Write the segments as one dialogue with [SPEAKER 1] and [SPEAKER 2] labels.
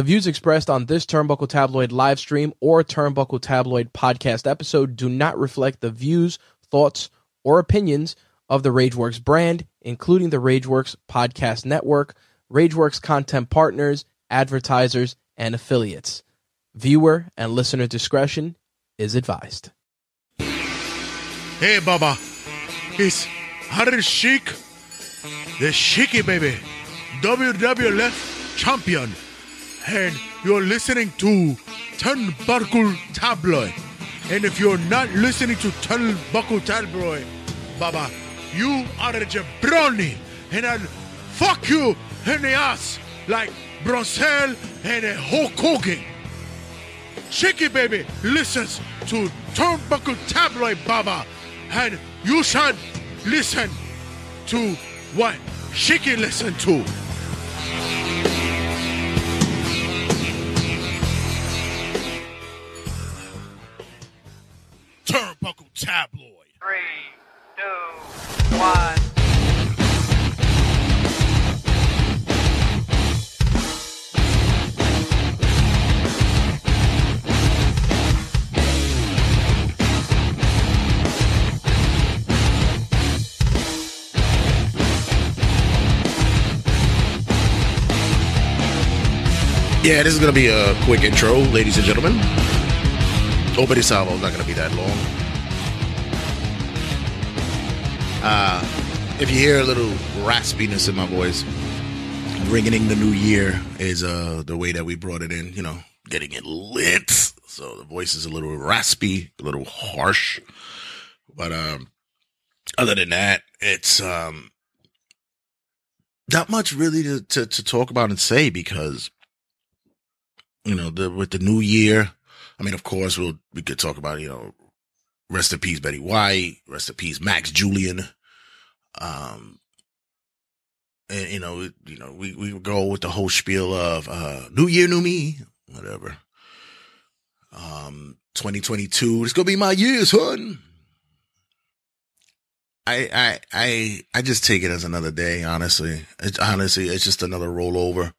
[SPEAKER 1] The views expressed on this Turnbuckle Tabloid live stream or Turnbuckle Tabloid podcast episode do not reflect the views, thoughts, or opinions of the Rageworks brand, including the Rageworks podcast network, Rageworks content partners, advertisers, and affiliates. Viewer and listener discretion is advised.
[SPEAKER 2] Hey, Baba. It's Iron Sheik, the Sheiky baby, WWF champion. And you're listening to Turnbuckle Tabloid. And if you're not listening to Turnbuckle Tabloid, Baba, you are a jabroni. And I'll fuck you in the ass like Bronzel and a Hulk Hogan. Shaky Baby listens to Turnbuckle Tabloid Baba, and you should listen to what Shaky listen to. Turnbuckle Tabloid.
[SPEAKER 3] Three, two, one.
[SPEAKER 4] Yeah, this is going to be a quick intro, ladies and gentlemen. Obedi Salvo is not going to be that long. Uh, if you hear a little raspiness in my voice, bringing in the new year is uh, the way that we brought it in, you know, getting it lit. So the voice is a little raspy, a little harsh. But um, other than that, it's um, not much really to, to, to talk about and say because you know, the, with the new year, I mean, of course, we'll, we could talk about, you know, rest in peace, Betty White, rest in peace, Max Julien. Um, and, you know, it- you know, we, we go with the whole spiel of, uh, new year, new me, whatever. Um, 2022, it's going to be my year, son. I, I, I, I just take it as another day, honestly. It's honestly, it's just another rollover.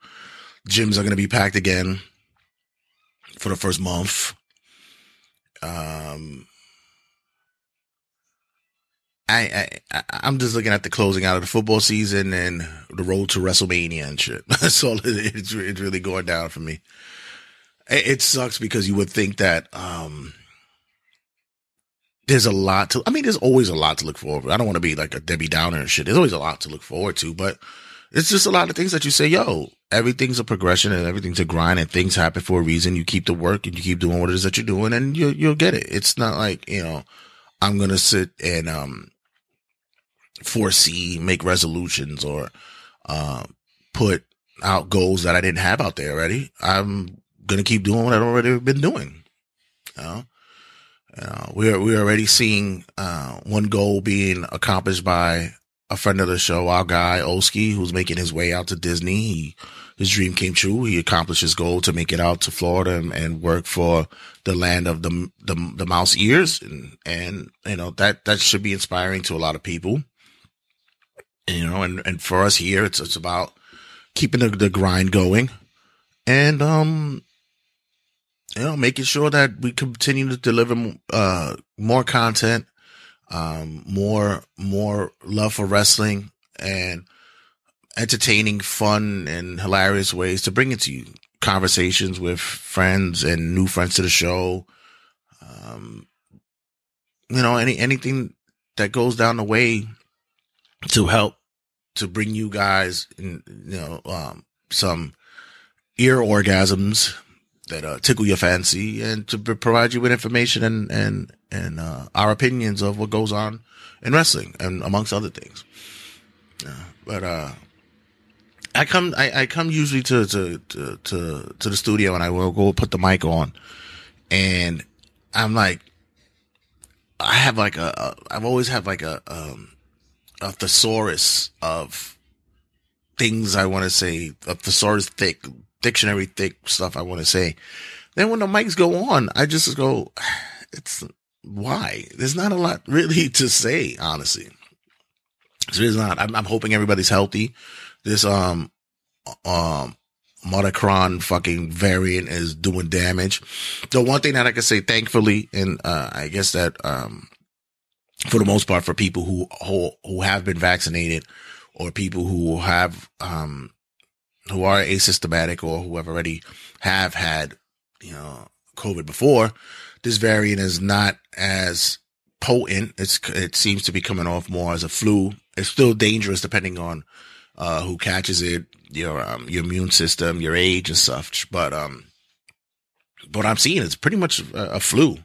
[SPEAKER 4] Gyms are going to be packed again for the first month. Um, I, I, I'm just looking at the closing out of the football season and the road to WrestleMania and shit. That's all it, it's, it's really going down for me. It, it sucks because you would think that, um, there's a lot to, I mean, there's always a lot to look forward to. I don't want to be like a Debbie Downer and shit. There's always a lot to look forward to, but it's just a lot of things that you say, yo, everything's a progression and everything's a grind and things happen for a reason. You keep the work and you keep doing what it is that you're doing and you, you'll get it. It's not like, you know, I'm going to sit and, um, foresee, make resolutions or, um, put out goals that I didn't have out there already. I'm going to keep doing what I've already been doing. You know, uh, we're, we're already seeing, uh, one goal being accomplished by a friend of the show, our guy Oski, who's making his way out to Disney. He, his dream came true. He accomplished his goal to make it out to Florida and, and work for the land of the, the, the mouse ears. And, and, you know, that, that should be inspiring to a lot of people. You know, and, and for us here, it's, it's about keeping the, the grind going and, um, you know, making sure that we continue to deliver, uh, more content, um, more, more love for wrestling and entertaining, fun and hilarious ways to bring it to you. Conversations with friends and new friends to the show. Um, you know, any, anything that goes down the way to help to bring you guys, in, you know, um, some ear orgasms that uh, tickle your fancy and to provide you with information and and and uh, our opinions of what goes on in wrestling and amongst other things. Yeah, but uh, I come I, I come usually to to, to to to the studio and I will go put the mic on, and I'm like, I have like a, a I've always had like a um a thesaurus of things I want to say, a thesaurus thick dictionary thick stuff I want to say. Then when the mics go on, I just go, it's why? There's not a lot really to say, honestly. So there's not. I'm, I'm hoping everybody's healthy. This, um, um, Omicron fucking variant is doing damage. The one thing that I can say, thankfully, and uh, I guess that um, for the most part, for people who who, who have been vaccinated or people who have um, who are asymptomatic or who have already have had you know COVID before, this variant is not as potent. It's it seems to be coming off more as a flu. It's still dangerous depending on uh, who catches it, your um, your immune system, your age and such. But um, what I'm seeing is pretty much a, a flu.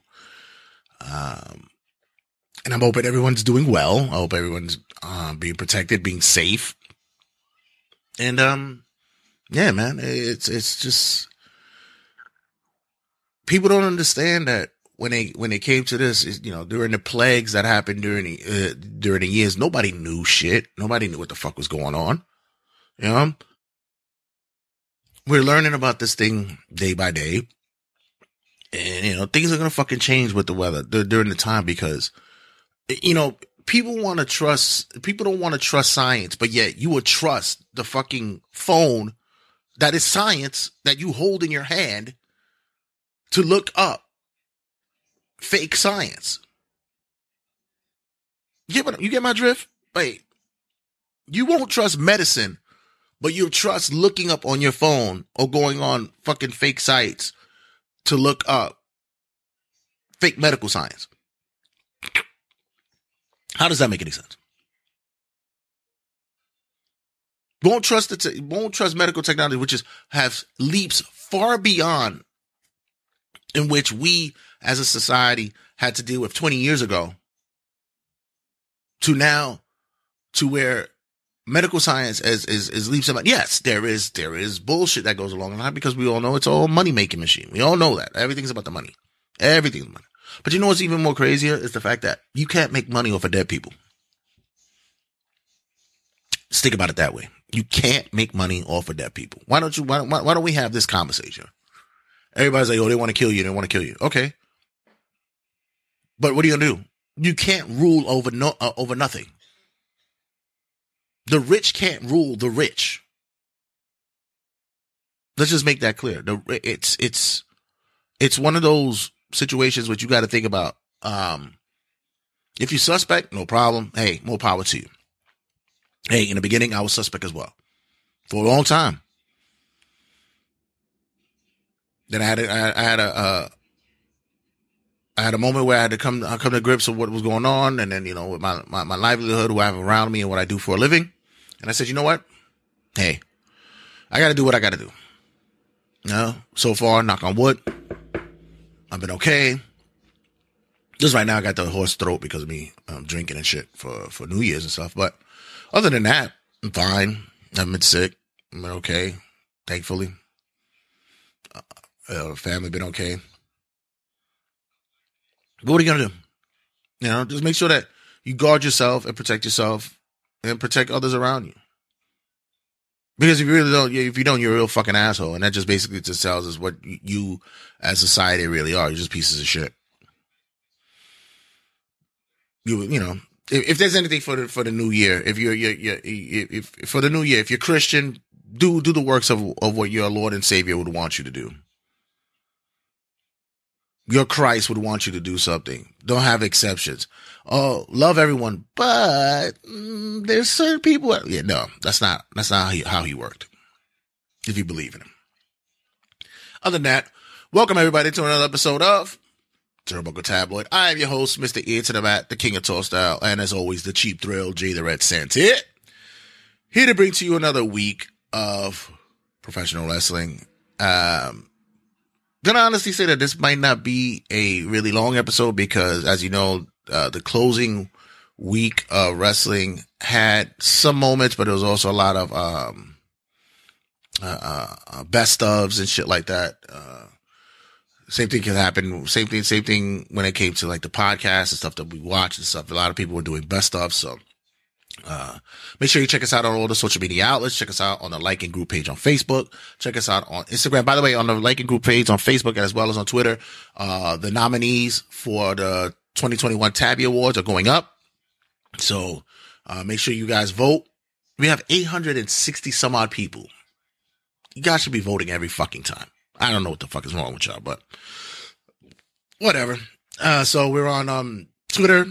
[SPEAKER 4] Um, and I'm hoping everyone's doing well. I hope everyone's uh, being protected, being safe. And um, yeah, man, it's it's just people don't understand that when they when it came to this, you know, during the plagues that happened during the uh, during the years, nobody knew shit. Nobody knew what the fuck was going on. You know, we're learning about this thing day by day, and you know, things are gonna fucking change with the weather during the time because, you know, people want to trust. People don't want to trust science, but yet you would trust the fucking phone that is science that you hold in your hand to look up fake science. You get, you get my drift? Wait. You won't trust medicine, but you'll trust looking up on your phone or going on fucking fake sites to look up fake medical science. How does that make any sense? Won't trust the te- won't trust medical technology, which is have leaps far beyond in which we as a society had to deal with 20 years ago to now to where medical science is is, is leaps about yes there is there is bullshit that goes along with that because we all know it's all money making machine. We all know that. Everything's about the money. Everything's money. But you know what's even more crazier is the fact that you can't make money off of dead people. Think about it that way you can't make money off of dead people why don't you why, why, why don't we have this conversation everybody's like oh they want to kill you they want to kill you okay but what are you gonna do? You can't rule over no uh, over nothing. The rich can't rule the rich. Let's just make that clear. The it's it's it's one of those situations which you got to think about. Um, if you suspect, no problem. Hey, more power to you. Hey, in the beginning, I was suspect as well for a long time. Then I had a, I had a, uh, I had a moment where I had to come I come to grips with what was going on, and then you know with my, my my livelihood, who I have around me, and what I do for a living. And I said, you know what? Hey, I got to do what I got to do. Know, so far, knock on wood, I've been okay. Just right now, I got the horse throat because of me um, drinking and shit for for New Year's and stuff. But other than that, I'm fine. I haven't been sick. Been okay, thankfully. Uh, uh, family been okay. But what are you gonna do? You know, just make sure that you guard yourself and protect yourself and protect others around you. Because if you really don't, if you don't, you're a real fucking asshole, and that just basically just tells us what you, as society, really are. You're just pieces of shit. You, you know, if, if there's anything for the for the new year, if you're, you're, if, if for the new year, if you're Christian, do do the works of of what your Lord and Savior would want you to do your Christ would want you to do something. Don't have exceptions. Oh, love everyone, but mm, there's certain people. Yeah, no, that's not that's not how he, how he worked. If you believe in him. Other than that, welcome everybody to another episode of Turnbuckle Tabloid. I am your host, Mr. Ear to the Mat, the King of Tour Style, and as always, the Cheap Thrill, Jay the Red Santa. Here to bring to you another week of professional wrestling. Um, gonna honestly say that this might not be a really long episode because, as you know, uh, the closing week of wrestling had some moments, but it was also a lot of um, uh, uh, best ofs and shit like that. Uh, same thing can happen. Same thing. Same thing when it came to like the podcast and stuff that we watch and stuff. A lot of people were doing best of. So uh, make sure you check us out on all the social media outlets. Check us out on the like and group page on Facebook. Check us out on Instagram. By the way, on the like and group page on Facebook as well as on Twitter, uh, the nominees for the 2021 Tabby Awards are going up. So, uh, make sure you guys vote. We have 860 some odd people. you guys should be voting every fucking time. I don't know what the fuck is wrong with y'all, but whatever. Uh, so we're on um Twitter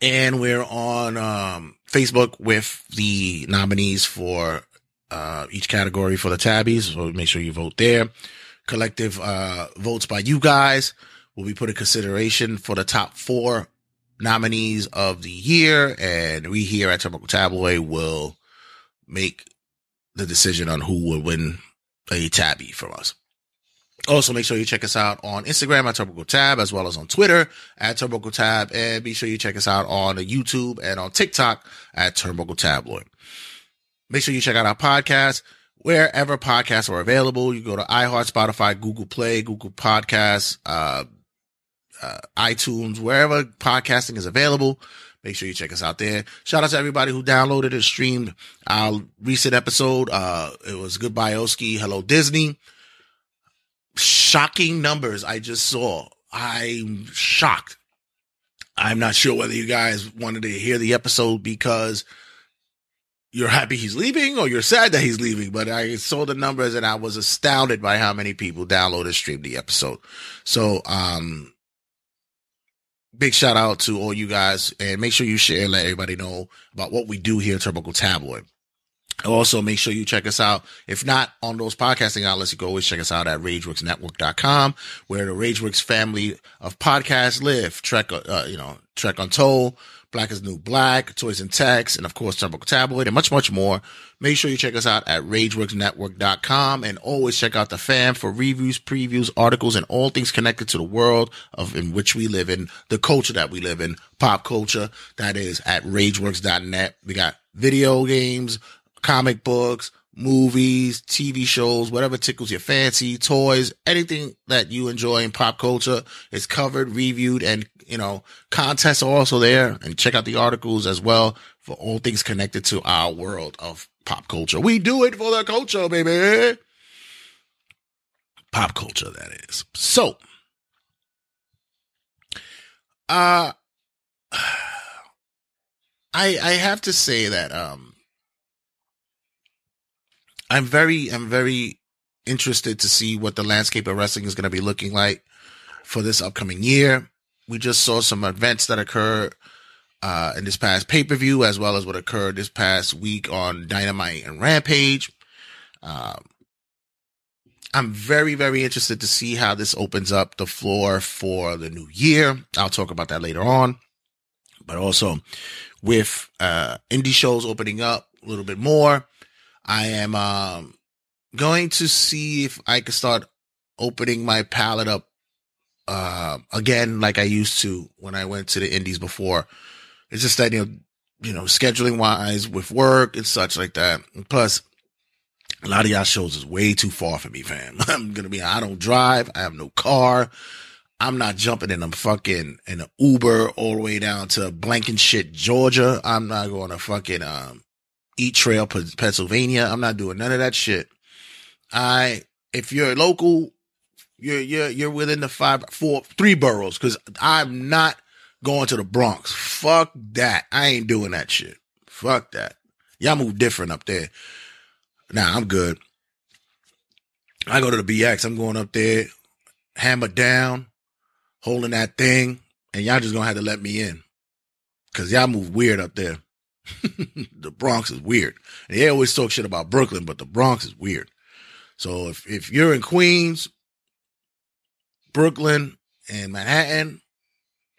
[SPEAKER 4] and we're on um Facebook with the nominees for uh each category for the tabbies. So make sure you vote there. Collective uh votes by you guys will be put in consideration for the top four nominees of the year, and we here at Turnbuckle Tabloid will make the decision on who will win a tabby from us. Also, make sure you check us out on Instagram at Turnbuckle Tab, as well as on Twitter at Turnbuckle Tab, and be sure you check us out on YouTube and on TikTok at Turnbuckle Tabloid. Make sure you check out our podcast wherever podcasts are available. You go to iHeart, Spotify, Google Play, Google Podcasts, uh, uh, iTunes, wherever podcasting is available. Make sure you check us out there. Shout out to everybody who downloaded and streamed our recent episode. Uh, it was Goodbye Oski, Hello Disney. Shocking numbers I just saw. I'm shocked. I'm not sure whether you guys wanted to hear the episode because you're happy he's leaving or you're sad that he's leaving, but I saw the numbers and I was astounded by how many people downloaded and streamed the episode. So, um, big shout out to all you guys and make sure you share and let everybody know about what we do here at Turnbuckle Tabloid. Also, make sure you check us out. If not on those podcasting outlets, you can always check us out at RageWorksNetwork.com, where the RageWorks family of podcasts live. Trek, uh, you know, Trek Untold, Black is New Black, Toys and Text, and of course, Tabloid, and much, much more. Make sure you check us out at RageWorksNetwork.com, and always check out the fam for reviews, previews, articles, and all things connected to the world of in which we live in, the culture that we live in, pop culture. That is at RageWorks.net. We got video games, comic books, movies, TV shows, whatever tickles your fancy, toys, anything that you enjoy in pop culture is covered, reviewed, and, you know, contests are also there. And check out the articles as well for all things connected to our world of pop culture. We do it for the culture, baby. Pop culture, that is. So, uh, I, I have to say that, um, I'm very, I'm very interested to see what the landscape of wrestling is going to be looking like for this upcoming year. We just saw some events that occurred uh, in this past pay per view, as well as what occurred this past week on Dynamite and Rampage. Um, I'm very, very interested to see how this opens up the floor for the new year. I'll talk about that later on. But also with uh, indie shows opening up a little bit more, I am um, going to see if I can start opening my palette up uh, again, like I used to when I went to the indies before. It's just that, you know, you know, scheduling wise with work and such like that. Plus, a lot of y'all shows is way too far for me, fam. I'm gonna be, I don't drive. I have no car. I'm not jumping in a fucking, in an Uber all the way down to Blankenship, Georgia. I'm not going to fucking, um, Eat Trail, Pennsylvania. I'm not doing none of that shit. I, if you're local, you're, you're, you're within the five, four, three boroughs. Cause I'm not going to the Bronx. Fuck that. I ain't doing that shit. Fuck that. Y'all move different up there. Nah, I'm good. I go to the BX. I'm going up there, hammer down, holding that thing, and y'all just gonna have to let me in. Cause y'all move weird up there. the Bronx is weird. And they always talk shit about Brooklyn, but the Bronx is weird. So if, if you're in Queens, Brooklyn, and Manhattan,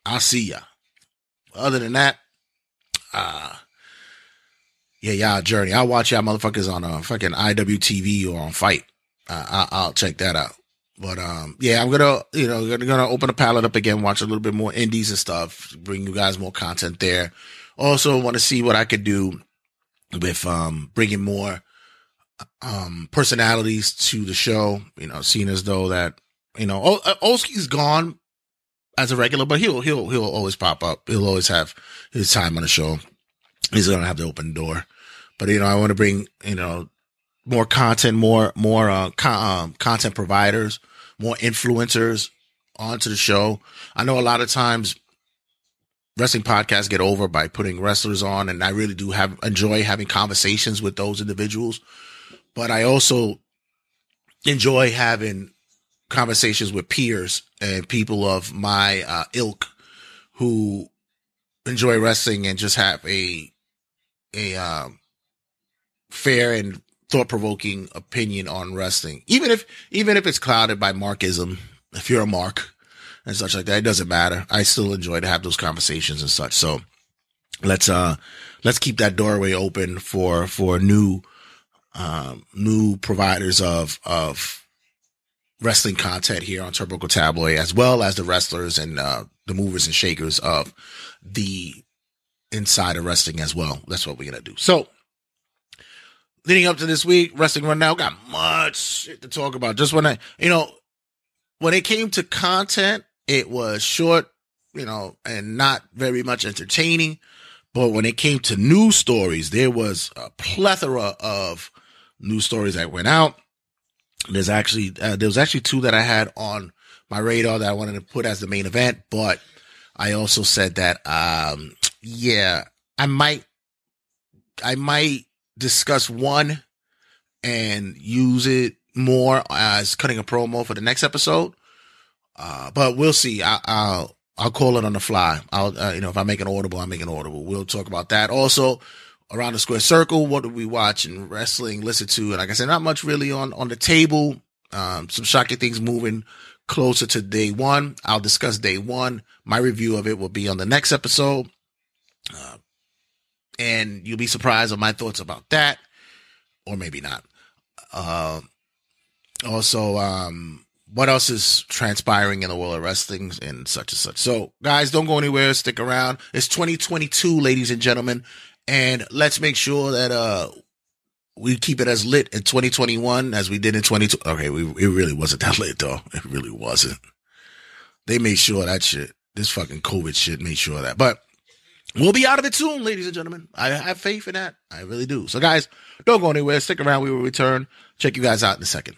[SPEAKER 4] I'll see ya. Other than that, uh, yeah, y'all journey. I'll watch y'all motherfuckers on a fucking IWTV or on FITE. Uh, I, will check that out. But um, yeah, I'm gonna you know gonna, gonna open the palette up again, watch a little bit more indies and stuff, bring you guys more content there. Also, want to see what I could do with um bringing more um personalities to the show. You know, seeing as though that you know o- Oski's gone as a regular, but he'll he'll he'll always pop up. He'll always have his time on the show. He's gonna have the open door. But you know, I want to bring you know more content, more more uh, um, content providers, more influencers onto the show. I know a lot of times wrestling podcasts get over by putting wrestlers on, and I really do have enjoy having conversations with those individuals. But I also enjoy having conversations with peers and people of my uh, ilk who enjoy wrestling and just have a a um, fair and thought provoking opinion on wrestling. Even if even if it's clouded by markism, if you're a mark and such like that, it doesn't matter. I still enjoy to have those conversations and such. So let's uh let's keep that doorway open for for new um new providers of of wrestling content here on Turnbuckle Tabloid, as well as the wrestlers and uh, the movers and shakers of the inside of wrestling as well. That's what we're gonna do. So, leading up to this week, wrestling run now got much shit to talk about. Just when I, you know, when it came to content, it was short, you know, and not very much entertaining. But when it came to news stories, there was a plethora of news stories that went out. There's actually uh, there was actually two that I had on my radar that I wanted to put as the main event, but I also said that um yeah, I might I might discuss one and use it more as cutting a promo for the next episode. Uh, but we'll see. I, I'll I'll call it on the fly. I'll uh, you know if I make an audible, I make an audible. We'll talk about that. Also, around the square circle, what do we watch and wrestling, listen to? And like I said, not much really on on the table. Um, some shocking things moving closer to day one. I'll discuss day one. My review of it will be on the next episode. Uh, and you'll be surprised on my thoughts about that, or maybe not. Uh, also, um, what else is transpiring in the world of wrestling and such and such. So, guys, don't go anywhere. Stick around. It's 2022, ladies and gentlemen, and let's make sure that uh we keep it as lit in 2021 as we did in 22. Okay, we it really wasn't that lit though. It really wasn't. They made sure that shit, this fucking COVID shit, made sure that. But we'll be out of it soon, ladies and gentlemen. I have faith in that. I really do. So, guys, don't go anywhere. Stick around. We will return. Check you guys out in a second.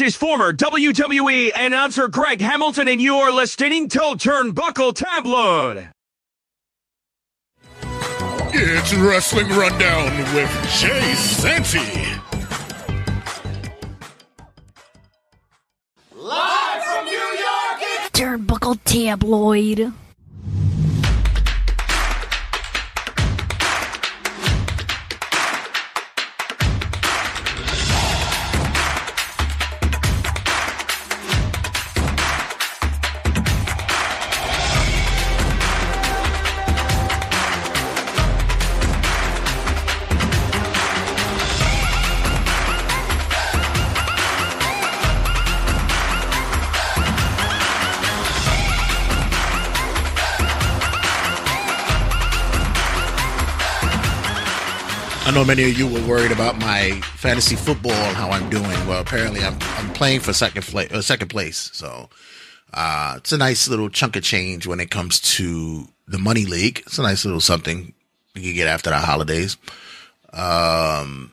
[SPEAKER 5] This is former WWE announcer Greg Hamilton, and you are listening to Turnbuckle Tabloid.
[SPEAKER 2] It's Wrestling Rundown with Jay Santy.
[SPEAKER 6] Live from New York, it's Turnbuckle Tabloid.
[SPEAKER 4] Know many of you were worried about my fantasy football and how I'm doing. Well, apparently I'm I'm playing for second place. Uh, second place, so uh, it's a nice little chunk of change when it comes to the money league. It's a nice little something you can get after the holidays. Um,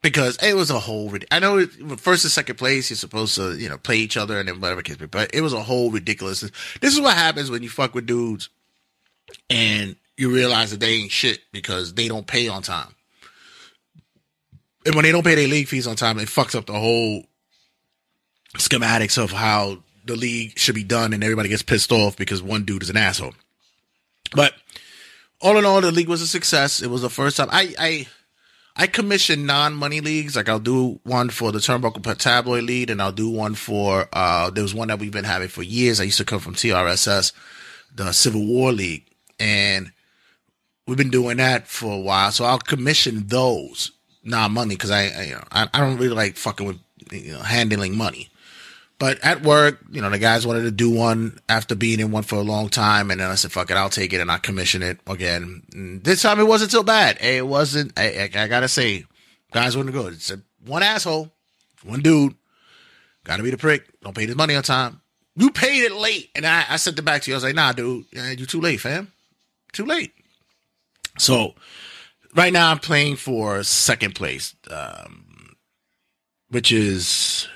[SPEAKER 4] because it was a whole. I know it, first and second place, you're supposed to you know play each other and then whatever case, but it was a whole ridiculous. This is what happens when you fuck with dudes and you realize that they ain't shit because they don't pay on time. And when they don't pay their league fees on time, it fucks up the whole schematics of how the league should be done, and everybody gets pissed off because one dude is an asshole. But all in all, the league was a success. It was the first time I I I commission non-money leagues. Like I'll do one for the Turnbuckle Tabloid League, and I'll do one for uh there was one that we've been having for years. I used to come from TRSS, the Civil War League, and we've been doing that for a while. So I'll commission those not money, because I, I you know I, I don't really like fucking with you know handling money. But at work, you know, the guys wanted to do one after being in one for a long time, and then I said, "Fuck it, I'll take it," and I commission it again. And this time, it wasn't so bad. It wasn't. I, I, I gotta say, guys wasn't good. It's a, one asshole, one dude. Got to be the prick. Don't pay his money on time. You paid it late, and I, I sent it back to you. I was like, "Nah, dude, yeah, you too late, fam. Too late." So, right now, I'm playing for second place, um, which is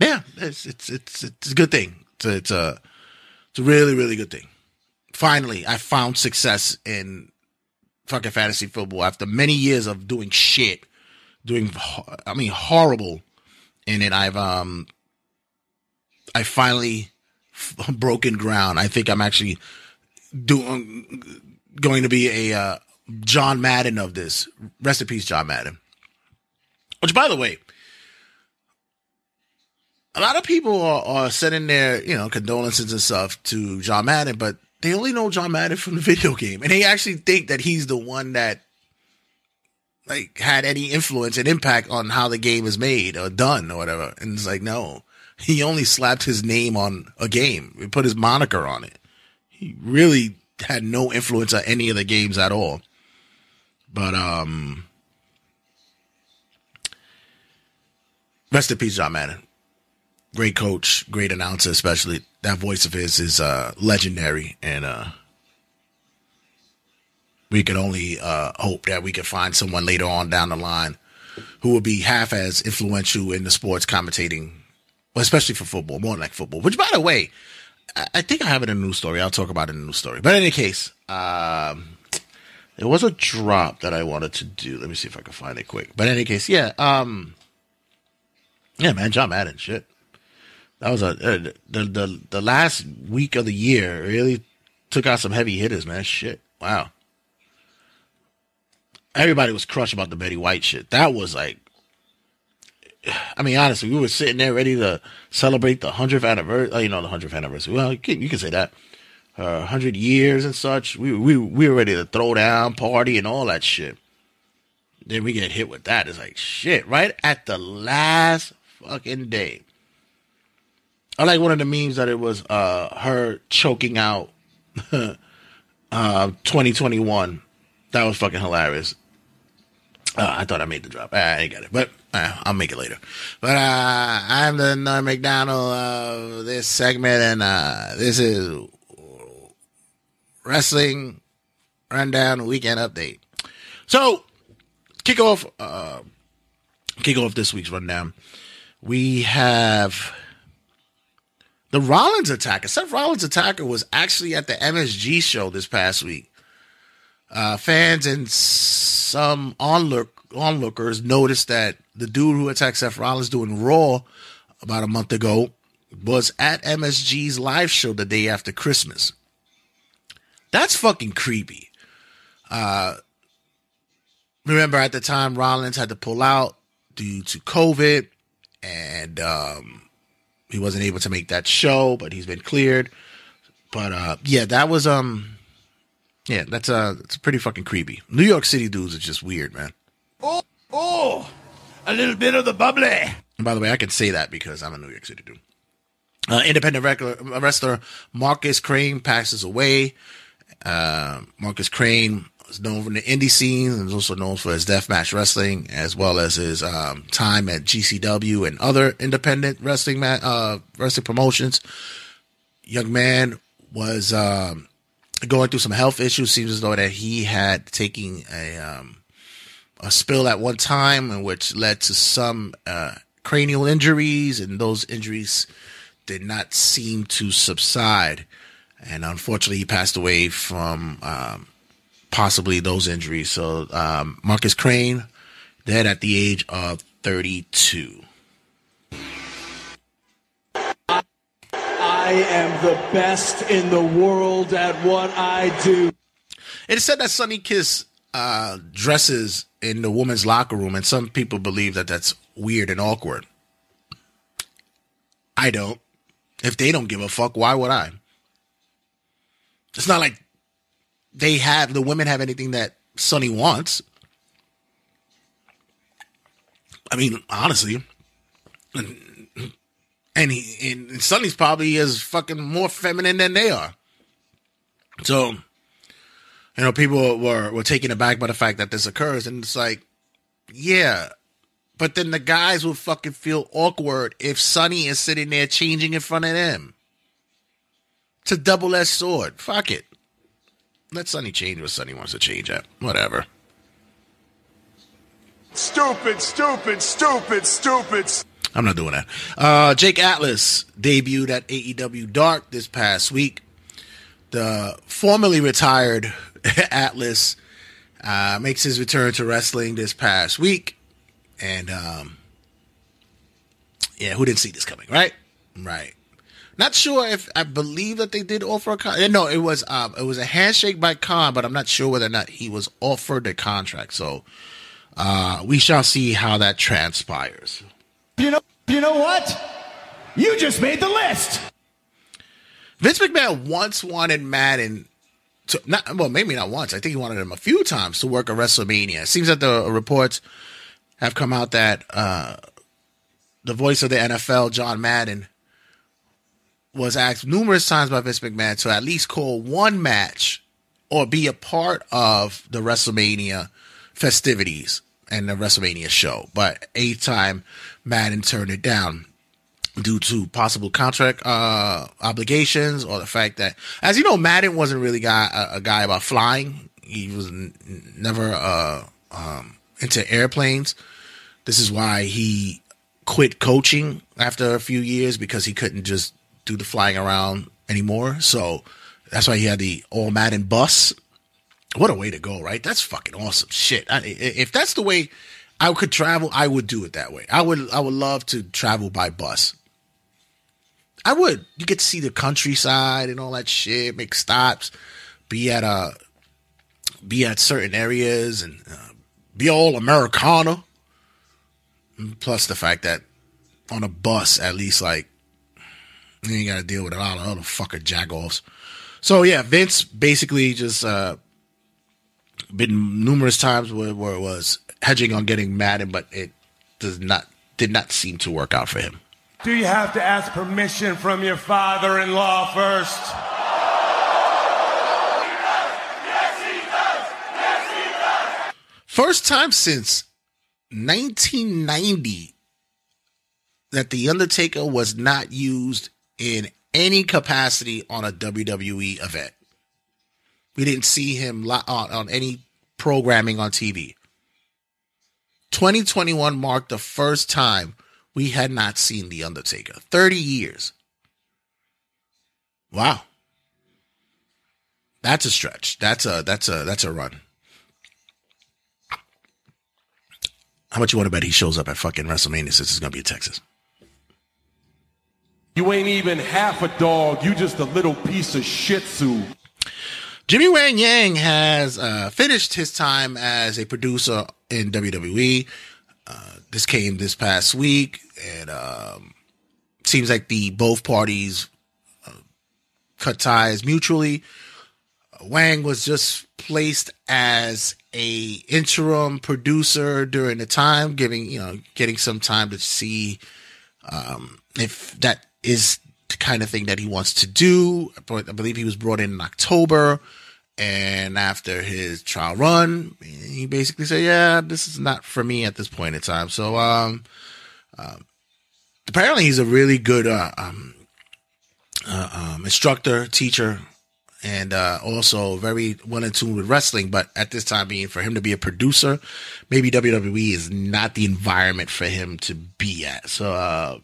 [SPEAKER 4] yeah, it's it's it's it's a good thing. It's a, it's a it's a really really good thing. Finally, I found success in fucking fantasy football after many years of doing shit, doing I mean horrible in it. I've um I finally broken ground. I think I'm actually doing going to be a uh, John Madden of this. Rest in peace, John Madden. Which, by the way, a lot of people are, are sending their, you know, condolences and stuff to John Madden, but they only know John Madden from the video game. And they actually think that he's the one that like had any influence and impact on how the game is made or done or whatever. And it's like, no. He only slapped his name on a game. He put his moniker on it. He really had no influence on any of the games at all. But um rest in peace, John Madden great coach, great announcer, especially that voice of his is uh, legendary, and uh, we could only uh, hope that we could find someone later on down the line who will be half as influential in the sports commentating, especially for football, more like football. Which, by the way, I think I have it in a news story. I'll talk about it in a news story. But in any case, um, there was a drop that I wanted to do. Let me see if I can find it quick. But in any case, yeah, um, yeah, man, John Madden, shit that was a uh, the the the last week of the year really took out some heavy hitters, man. Shit, wow. Everybody was crushed about the Betty White shit. That was like I mean, honestly, we were sitting there ready to celebrate the hundredth anniversary. You know, the hundredth anniversary. Well, you can, you can say that. Uh, hundred years and such. We we we were ready to throw down, party, and all that shit. Then we get hit with that. It's like shit. Right at the last fucking day. I like one of the memes that it was uh her choking out uh 2021. That was fucking hilarious. Uh, I thought I made the drop. I ain't got it, but uh, I'll make it later. But uh, I'm the Norm Macdonald of this segment, and uh, this is wrestling rundown weekend update. So, kick off, uh, kick off this week's rundown. We have the Rollins attacker. Seth Rollins attacker was actually at the MSG show this past week. Uh, fans and some onlook onlookers noticed that the dude who attacked Seth Rollins doing Raw about a month ago was at MSG's live show the day after Christmas. That's fucking creepy. Uh, remember at the time Rollins had to pull out due to COVID, and um, he wasn't able to make that show, but he's been cleared. But uh, yeah, that was um, yeah, that's uh, it's pretty fucking creepy. New York City dudes are just weird, man.
[SPEAKER 3] Oh, oh, a little bit of the bubbly.
[SPEAKER 4] And by the way, I can say that because I'm a New York City dude. Uh, independent regular, wrestler Markus Crane passes away. Uh, Markus Crane is known from the indie scene and is also known for his deathmatch wrestling, as well as his um, time at GCW and other independent wrestling ma- uh, wrestling promotions. Young man was um, going through some health issues. Seems as though that he had taken a um, a spill at one time, in which led to some uh, cranial injuries, and those injuries did not seem to subside. And unfortunately, he passed away from um, possibly those injuries. So, um, Markus Crane, dead at the age of 32.
[SPEAKER 7] I am the best in the world at what I do.
[SPEAKER 4] It is said that Sonny Kiss uh, dresses in the women's locker room, and some people believe that that's weird and awkward. I don't. If they don't give a fuck, why would I? It's not like they have the women have anything that Sonny wants. I mean, honestly, and he and Sonny's probably as fucking more feminine than they are. So, you know, people were were taken aback by the fact that this occurs, and it's like, yeah, but then the guys will fucking feel awkward if Sonny is sitting there changing in front of them. It's a double edged sword. Fuck it. Let Sonny change what Sonny wants to change at. Whatever.
[SPEAKER 3] Stupid, stupid, stupid, stupid.
[SPEAKER 4] I'm not doing that. Uh, Jake Atlas debuted at AEW Dark this past week. The formerly retired Atlas uh, makes his return to wrestling this past week. And, um, yeah, who didn't see this coming, right? Right. Not sure if I believe that they did offer a. No, it was um, it was a handshake by Khan, but I'm not sure whether or not he was offered a contract. So uh, we shall see how that transpires.
[SPEAKER 7] You know, you know what? You just made the list.
[SPEAKER 4] Vince McMahon once wanted Madden to not well, maybe not once. I think he wanted him a few times to work at WrestleMania. It seems that the reports have come out that uh, the voice of the NFL, John Madden, was asked numerous times by Vince McMahon to at least call one match or be a part of the WrestleMania festivities and the WrestleMania show. But a time Madden turned it down due to possible contract uh, obligations or the fact that, as you know, Madden wasn't really guy, a, a guy about flying. He was n- never uh, um, into airplanes. This is why he quit coaching after a few years because he couldn't just do the flying around anymore. So that's why he had the all Madden bus. What a way to go, right? That's fucking awesome shit. I, if that's the way I could travel, I would do it that way. I would, I would love to travel by bus. I would. You get to see the countryside and all that shit. Make stops, be at uh, be at certain areas, and uh, be all Americana. Plus the fact that on a bus, at least like you ain't got to deal with a lot of other fucker jagoffs. So yeah, Vince basically just uh been numerous times where, where it was hedging on getting Madden, but it does not did not seem to work out for him.
[SPEAKER 3] Do you have to ask permission from your father in law first?
[SPEAKER 4] First time since 1990 that The Undertaker was not used in any capacity on a WWE event. We didn't see him on, on any programming on TV. 2021 marked the first time we had not seen The Undertaker. 30 years. Wow. That's a stretch. That's a that's a that's a run. How much you want to bet he shows up at fucking WrestleMania since it's gonna be in Texas?
[SPEAKER 3] You ain't even half a dog. You just a little piece of shih tzu.
[SPEAKER 4] Jimmy Wang Yang has uh, finished his time as a producer in WWE. Uh, this came this past week, and um, seems like the both parties uh, cut ties mutually. Wang was just placed as a interim producer during the time, giving you know getting some time to see um, if that is kind of thing that he wants to do. I believe he was brought in in October, and after his trial run, he basically said, "Yeah, this is not for me at this point in time." So, um, um apparently, he's a really good uh, um, uh, um, instructor, teacher, and uh, also very well in tune with wrestling. But at this time, being for him to be a producer, maybe WWE is not the environment for him to be at. So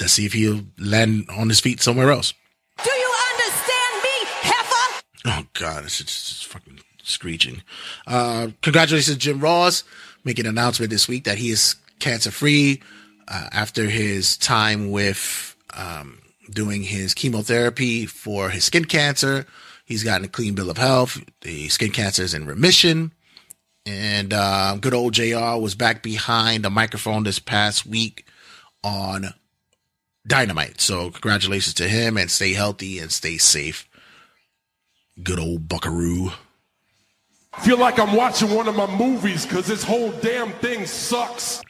[SPEAKER 4] let's see if he'll land on his feet somewhere else.
[SPEAKER 8] Do you understand me, heifer?
[SPEAKER 4] Oh God, it's just, just fucking screeching. Uh, congratulations, Jim Ross, making an announcement this week that he is cancer free uh, after his time with um, doing his chemotherapy for his skin cancer. He's gotten a clean bill of health. The skin cancer is in remission. And uh, good old JR was back behind the microphone this past week on Dynamite. So congratulations to him and stay healthy and stay safe. Good old buckaroo.
[SPEAKER 3] Feel like I'm watching one of my movies because this whole damn thing sucks.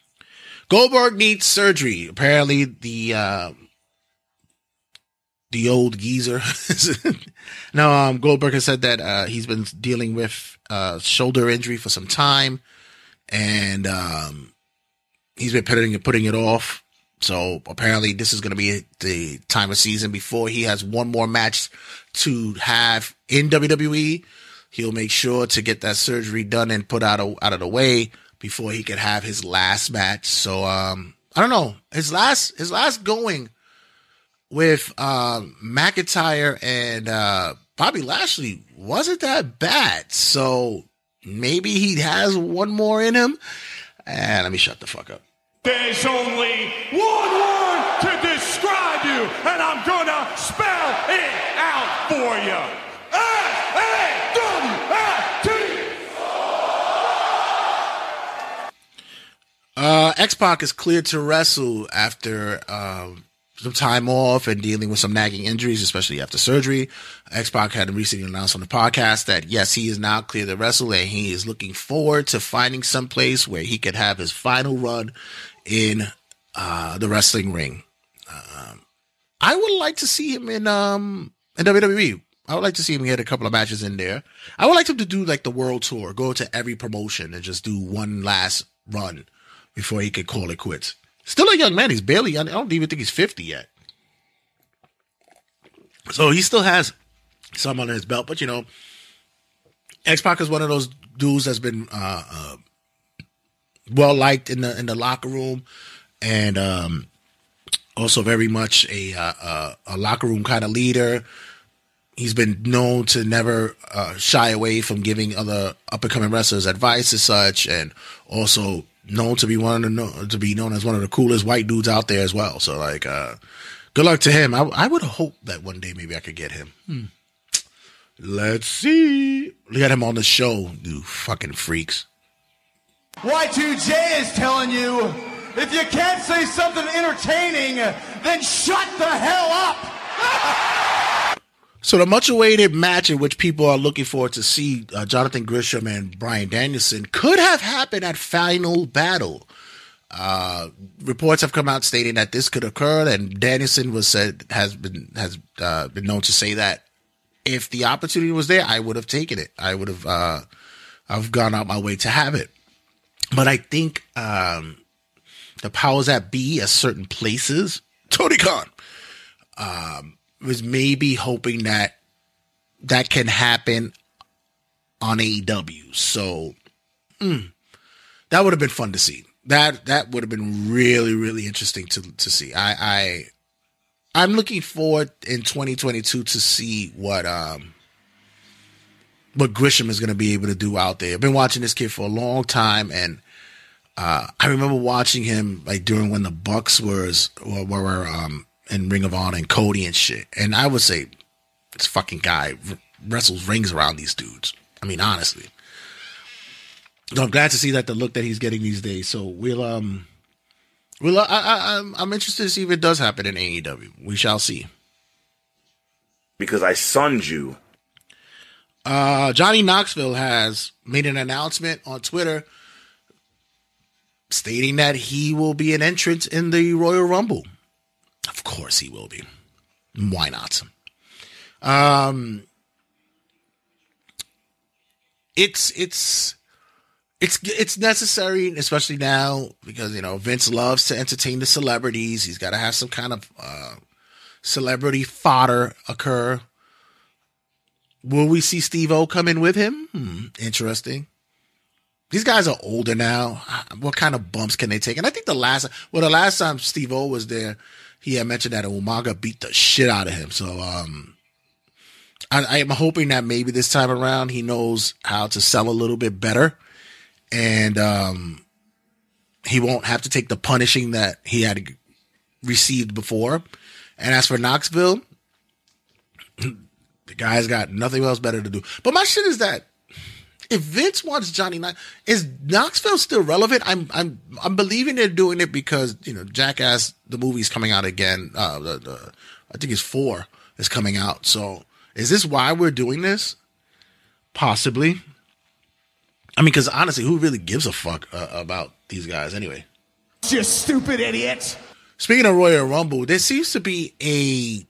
[SPEAKER 4] Goldberg needs surgery. Apparently, the uh, the old geezer. no, um, Goldberg has said that uh, he's been dealing with uh, shoulder injury for some time, and um, he's been putting it putting it off. So apparently, this is going to be the time of season before he has one more match to have in WWE. He'll make sure to get that surgery done and put out of, out of the way before he could have his last match. So um, I don't know his last his last going with um, McIntyre and uh, Bobby Lashley wasn't that bad. So maybe he has one more in him. And let me shut the fuck up.
[SPEAKER 3] There's only one word to describe you, and I'm gonna spell it out for you.
[SPEAKER 4] Uh, X-Pac is cleared to wrestle after um, some time off and dealing with some nagging injuries, especially after surgery. X-Pac had recently announced on the podcast that yes, he is now cleared to wrestle and he is looking forward to finding some place where he could have his final run in uh, the wrestling ring. Um, I would like to see him in um in WWE. I would like to see him get a couple of matches in there. I would like him to do like the world tour, go to every promotion and just do one last run before he could call it quits. Still a young man. He's barely, I don't even think he's 50 yet. So he still has some under his belt, but you know, X-Pac is one of those dudes that's been uh, uh, well liked in the in the locker room, and um, also very much a uh, a locker room kind of leader. He's been known to never uh, shy away from giving other up and coming wrestlers advice as such, and also known to be one of the, to be known as one of the coolest white dudes out there as well. So like, uh, good luck to him. I, I would hope that one day maybe I could get him. Hmm. Let's see. Look at him on the show, you fucking freaks.
[SPEAKER 9] Y2J is telling you
[SPEAKER 3] If you can't say something entertaining, then shut the hell up.
[SPEAKER 4] So the much awaited match in which people are looking forward to see uh, Jonathan Gresham and Bryan Danielson could have happened at Final Battle. Uh, reports have come out stating that this could occur, and Danielson was said has been has uh, been known to say that if the opportunity was there, I would have taken it. I would have uh, I've gone out my way to have it. But I think um, the powers that be at certain places, Tony Khan, um, was maybe hoping that that can happen on AEW. So mm, that would have been fun to see. That that would have been really really interesting to to see. I I I'm looking forward in 2022 to see what um what Gresham is going to be able to do out there. I've been watching this kid for a long time, and uh, I remember watching him like during when the Bucks was were, were um, in Ring of Honor and Cody and shit. And I would say this fucking guy wrestles rings around these dudes. I mean, honestly. So I'm glad to see that the look that he's getting these days. So we'll um, we'll I, I I'm I'm interested to see if it does happen in AEW. We shall see.
[SPEAKER 9] Because I sunned you.
[SPEAKER 4] Uh, Johnny Knoxville has made an announcement on Twitter stating that he will be an entrant in the Royal Rumble. Of course he will be. Why not? Um, it's it's it's it's necessary, especially now because you know Vince loves to entertain the celebrities. He's got to have some kind of uh, celebrity fodder occur. Will we see Steve-O come in with him? Hmm, interesting. These guys are older now. What kind of bumps can they take? And I think the last, well, the last time Steve-O was there, he had mentioned that Umaga beat the shit out of him. So, um, I, I am hoping that maybe this time around he knows how to sell a little bit better, and um, he won't have to take the punishing that he had received before. And as for Knoxville, the guy's got nothing else better to do. But my shit is that if Vince wants Johnny Knox, is Knoxville still relevant? I'm I'm I'm believing they're doing it because you know Jackass the movie's coming out again. Uh, the, the I think it's four is coming out. So is this why we're doing this? Possibly. I mean, because honestly, who really gives a fuck uh, about these guys anyway?
[SPEAKER 3] You stupid idiot.
[SPEAKER 4] Speaking of Royal Rumble, there seems to be a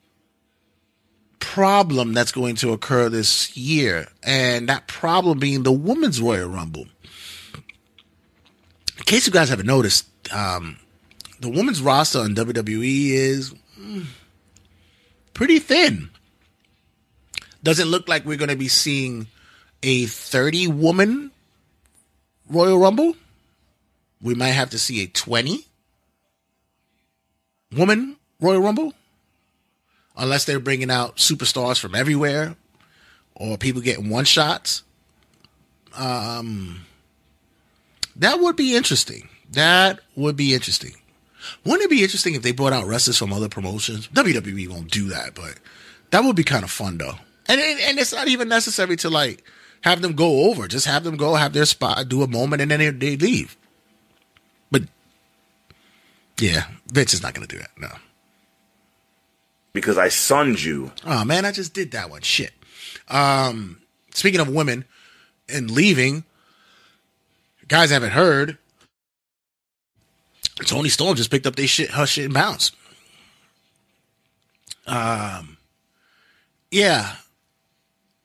[SPEAKER 4] problem that's going to occur this year, and that problem being the Women's Royal Rumble. In case you guys haven't noticed, um, the women's roster on WWE is mm, pretty thin. Doesn't look like we're going to be seeing a 30 woman Royal Rumble. We might have to see a 20 woman Royal Rumble unless they're bringing out superstars from everywhere or people getting one shots. Um, that would be interesting. That would be interesting. Wouldn't it be interesting if they brought out wrestlers from other promotions? WWE won't do that, but that would be kind of fun though. And and it's not even necessary to like have them go over. Just have them go, have their spot, do a moment, and then they, they leave. But yeah, Vince is not going to do that. No.
[SPEAKER 9] Because I sunned you.
[SPEAKER 4] Oh man, I just did that one. Shit. Um, speaking of women and leaving, guys haven't heard. Toni Storm just picked up their shit, her shit and bounced. Um, yeah,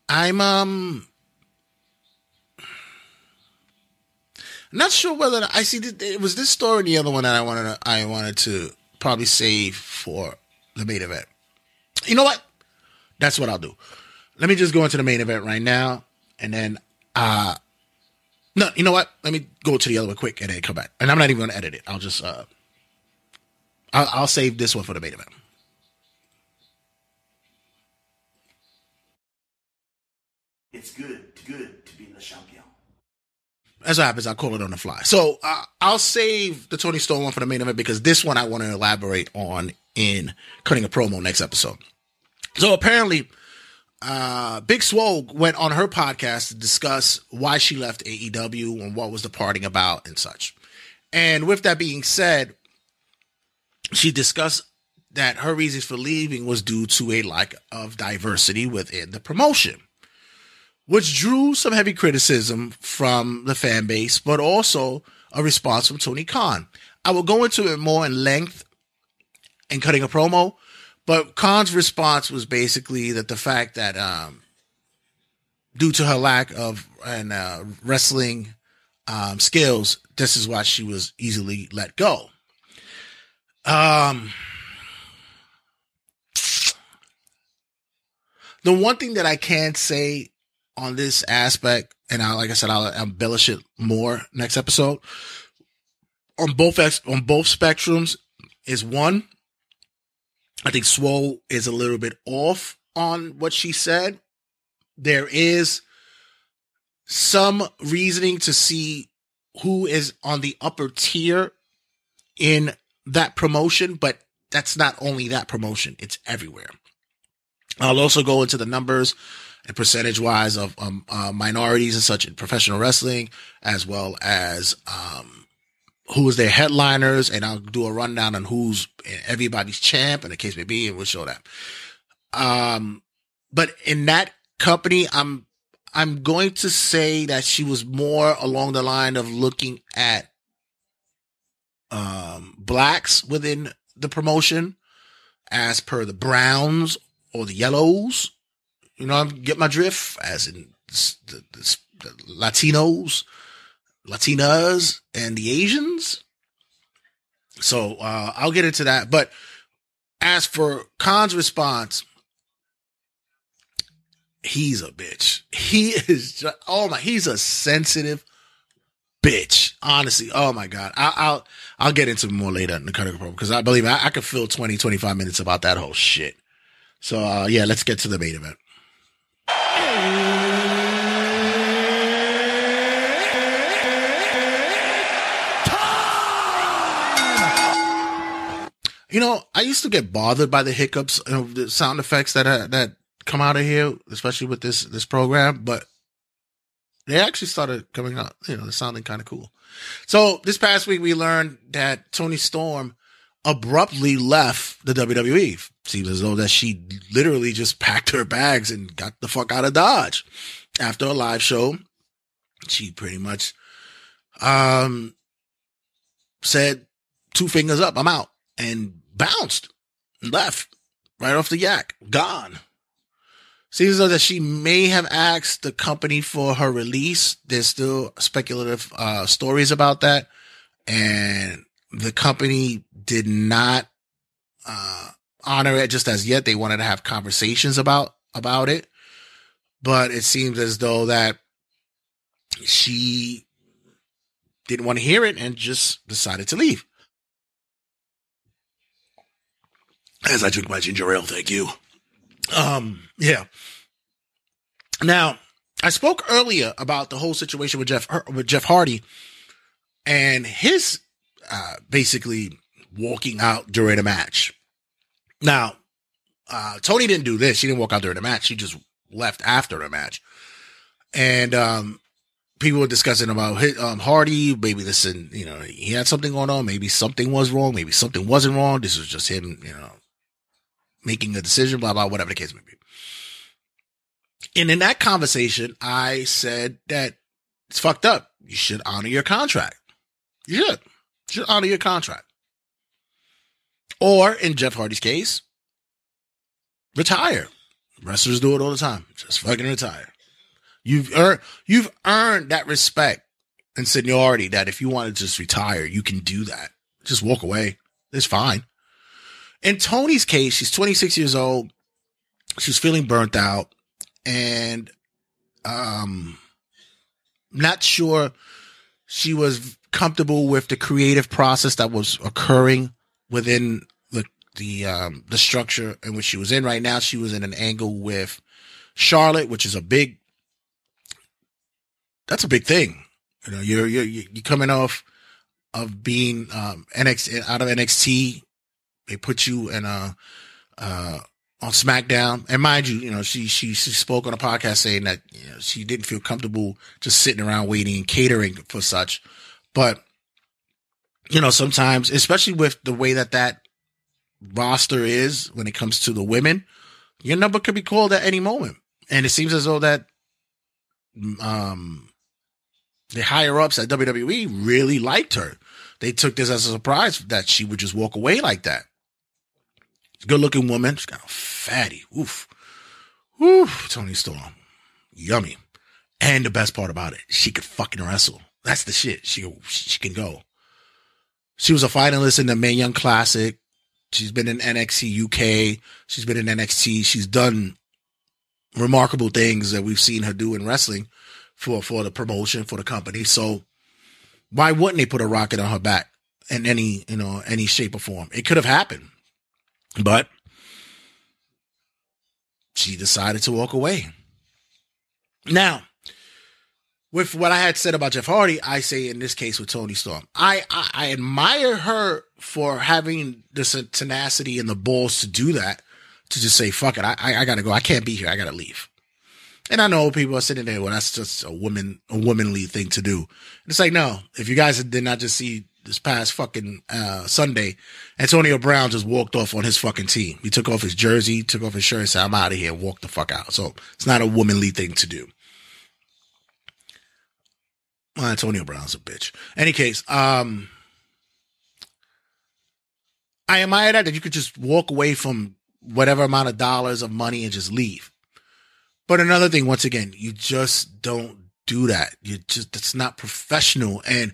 [SPEAKER 4] I'm um, not sure whether I see. It was this story the other one that I wanted. To, I wanted to probably save for the main event. You know what? That's what I'll do. Let me just go into the main event right now, and then uh no, you know what? Let me go to the other one quick and then come back. And I'm not even going to edit it. I'll just uh I'll, I'll save this one for the main event.
[SPEAKER 9] It's good, good to be the champion.
[SPEAKER 4] As what happens, I'll call it on the fly. So uh, I'll save the Toni Storm one for the main event because this one I want to elaborate on in cutting a promo next episode. So apparently, uh, Big Swole went on her podcast to discuss why she left AEW and what was the parting about and such. And with that being said, she discussed that her reasons for leaving was due to a lack of diversity within the promotion, which drew some heavy criticism from the fan base, but also a response from Tony Khan. I will go into it more in length in cutting a promo, but Khan's response was basically that the fact that um, due to her lack of and uh, wrestling um, skills, this is why she was easily let go. Um, the one thing that I can say on this aspect, and I, like I said, I'll embellish it more next episode. On both on both spectrums, is one. I think Swole is a little bit off on what she said. There is some reasoning to see who is on the upper tier in that promotion, but that's not only that promotion, it's everywhere. I'll also go into the numbers and percentage wise of um, uh, minorities and such in professional wrestling, as well as um, who is their headliners, and I'll do a rundown on who's everybody's champ, and the case may be, and we'll show that. Um, but in that company, I'm I'm going to say that she was more along the line of looking at um, blacks within the promotion as per the browns or the yellows. You know, get my drift as in the, the, the Latinos, Latinas, and the Asians. So uh, I'll get into that. But as for Khan's response, he's a bitch. He is just, oh my, he's a sensitive bitch. Honestly, oh my god. I, I'll I'll get into more later in the Cutting program because I believe I, I could fill 20, 25 minutes about that whole shit. So uh, yeah, let's get to the main event. You know, I used to get bothered by the hiccups of the sound effects that uh, that come out of here, especially with this this program, but they actually started coming out, you know, sounding kind of cool. So this past week we learned that Toni Storm abruptly left the WWE. Seems as though that she literally just packed her bags and got the fuck out of Dodge. After a live show, she pretty much um said two fingers up, I'm out, and bounced left right off the yak, gone. Seems as though that she may have asked the company for her release. There's still speculative uh, stories about that, and the company did not uh, honor it just as yet. They wanted to have conversations about about it, but it seems as though that she didn't want to hear it and just decided to leave. As I drink my ginger ale, thank you. Um, yeah. Now, I spoke earlier about the whole situation with Jeff with Jeff Hardy and his uh, basically walking out during a match. Now, uh, Toni didn't do this. She didn't walk out during the match. She just left after the match. And um, people were discussing about um, Hardy. Maybe this, and you know, he had something going on. Maybe something was wrong. Maybe something wasn't wrong. This was just him, you know, making a decision. Blah blah. Whatever the case may be. And in that conversation, I said that it's fucked up. You should honor your contract. You should. You should honor your contract. Or in Jeff Hardy's case, retire. Wrestlers do it all the time. Just fucking retire. You've earned you've earned that respect and seniority that if you want to just retire, you can do that. Just walk away. It's fine. In Toni's case, she's 26 years old. She's feeling burnt out. And um not sure she was comfortable with the creative process that was occurring within the the um the structure in which she was in. Right now she was in an angle with Charlotte which is a big that's a big thing. You know you're you're you're coming off of being um NXT out of NXT they put you in a uh on SmackDown. And mind you, you know, she, she, she spoke on a podcast saying that, you know, she didn't feel comfortable just sitting around waiting and catering for such. But you know, sometimes, especially with the way that that roster is when it comes to the women, your number could be called at any moment. And it seems as though that, um, the higher ups at WWE really liked her. They took this as a surprise that she would just walk away like that. Good looking woman. She's got a fatty. Oof. Oof. Toni Storm. Yummy. And the best part about it, she could fucking wrestle. That's the shit. She she can go. She was a finalist in the Mae Young Classic. She's been in NXT UK. She's been in NXT. She's done remarkable things that we've seen her do in wrestling for for the promotion for the company. So why wouldn't they put a rocket on her back in any you know any shape or form? It could have happened, but she decided to walk away. Now, with what I had said about Jeff Hardy, I say in this case with Toni Storm, I I, I admire her for having this tenacity and the balls to do that, to just say fuck it, I I, gotta go, I can't be here, I gotta leave. And I know people are sitting there, well, that's just a woman, a womanly thing to do. And it's like, no, if you guys did not just see this past fucking uh, Sunday, Antonio Brown just walked off on his fucking team. He took off his jersey, took off his shirt, and said, I'm out of here, walked the fuck out. So it's not a womanly thing to do. Well, Antonio Brown's a bitch. Any case, um, I admire that, that you could just walk away from whatever amount of dollars of money and just leave. But another thing, once again, you just don't do that. You just, it's not professional. And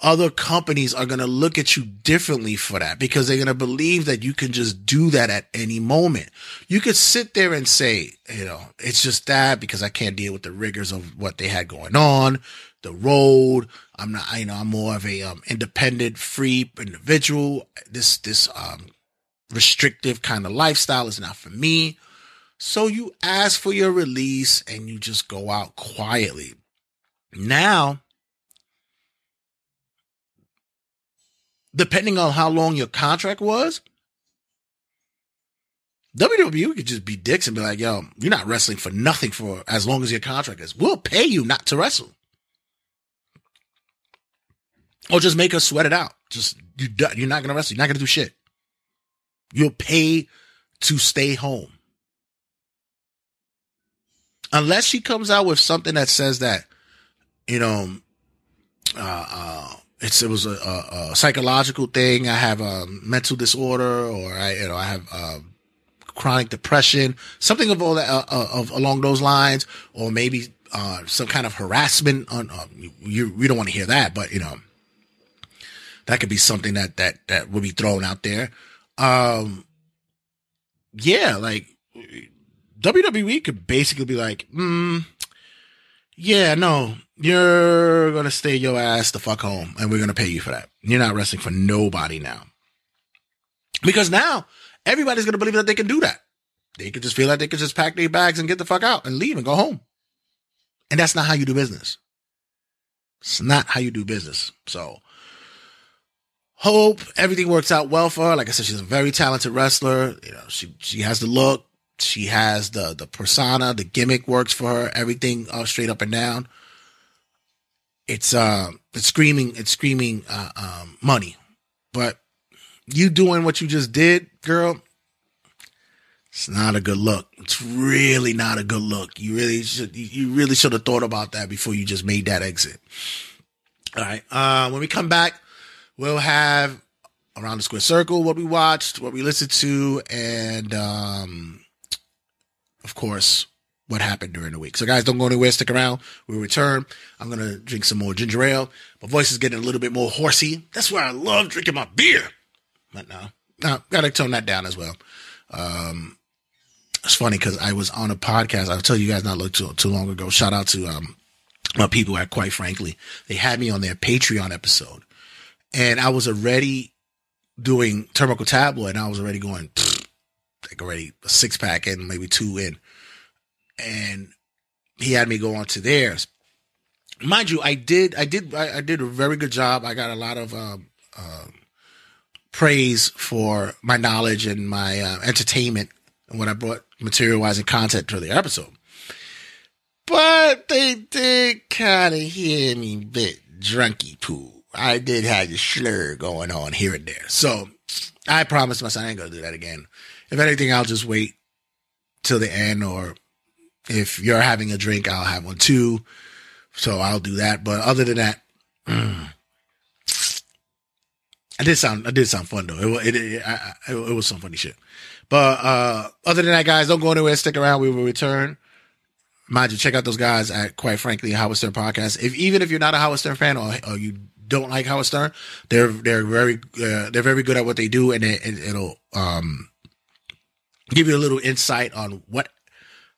[SPEAKER 4] other companies are going to look at you differently for that because they're going to believe that you can just do that at any moment. You could sit there and say, you know, it's just that because I can't deal with the rigors of what they had going on, the road. I'm not, you know, I'm more of a um, independent, free individual. This, this, um, restrictive kind of lifestyle is not for me. So you ask for your release and you just go out quietly. Now, depending on how long your contract was, WWE could just be dicks and be like, yo, you're not wrestling for nothing for as long as your contract is. We'll pay you not to wrestle. Or just make us sweat it out. Just, you, you're not going to wrestle. You're not going to do shit. You'll pay to stay home. Unless she comes out with something that says that, you know, uh, uh, it's it was a, a, a, psychological thing. I have a mental disorder, or I you know I have uh, chronic depression, something of all that uh, uh, of along those lines, or maybe uh, some kind of harassment. On uh, you, we don't want to hear that, but you know that could be something that that that would be thrown out there. Um, yeah, like WWE could basically be like, mm, yeah, no, you're gonna stay your ass the fuck home, and we're gonna pay you for that. You're not wrestling for nobody now, because now everybody's gonna believe that they can do that. They could just feel like they could just pack their bags and get the fuck out and leave and go home, and that's not how you do business. It's not how you do business. So, hope everything works out well for her. Like I said, she's a very talented wrestler. You know, she she has the look, she has the the persona, the gimmick works for her. Everything uh, straight up and down. It's uh it's screaming it's screaming uh, um, money. But you doing what you just did girl it's not a good look. It's really not a good look. You really should you really should have thought about that before you just made that exit. All right uh when we come back we'll have around the square circle what we watched what we listened to and um of course what happened during the week. So guys, don't go anywhere. Stick around. We'll return. I'm going to drink some more ginger ale. My voice is getting a little bit more horsey. That's why I love drinking my beer. But no, no, got to tone that down as well. Um, it's funny because I was on a podcast. I'll tell you guys not too, too long ago. Shout out to, um, my people at Quite Frankly. They had me on their Patreon episode and I was already doing Turnbuckle Tabloid and I was already going, like already a six pack and maybe two in and he had me go on to theirs. Mind you, I did, I did, I, I did a very good job. I got a lot of um, uh, praise for my knowledge and my uh, entertainment and what I brought material wise and content to the episode. But they did kind of hear me a bit drunky poo.
[SPEAKER 10] I did have a slur going on here and there. So I promised myself I ain't gonna do that again. If anything, I'll just wait till the end, or if you're having a drink, I'll have one too. So I'll do that. But other than that, mm, I did sound I did sound fun though. It it it, I, it was some funny shit. But uh other than that, guys, don't go anywhere. Stick around. We will return. Mind you, check out those guys at quite frankly Howard Stern podcast. If even if you're not a Howard Stern fan or, or you don't like Howard Stern, they're they're very uh, they're very good at what they do, and it, it'll um give you a little insight on what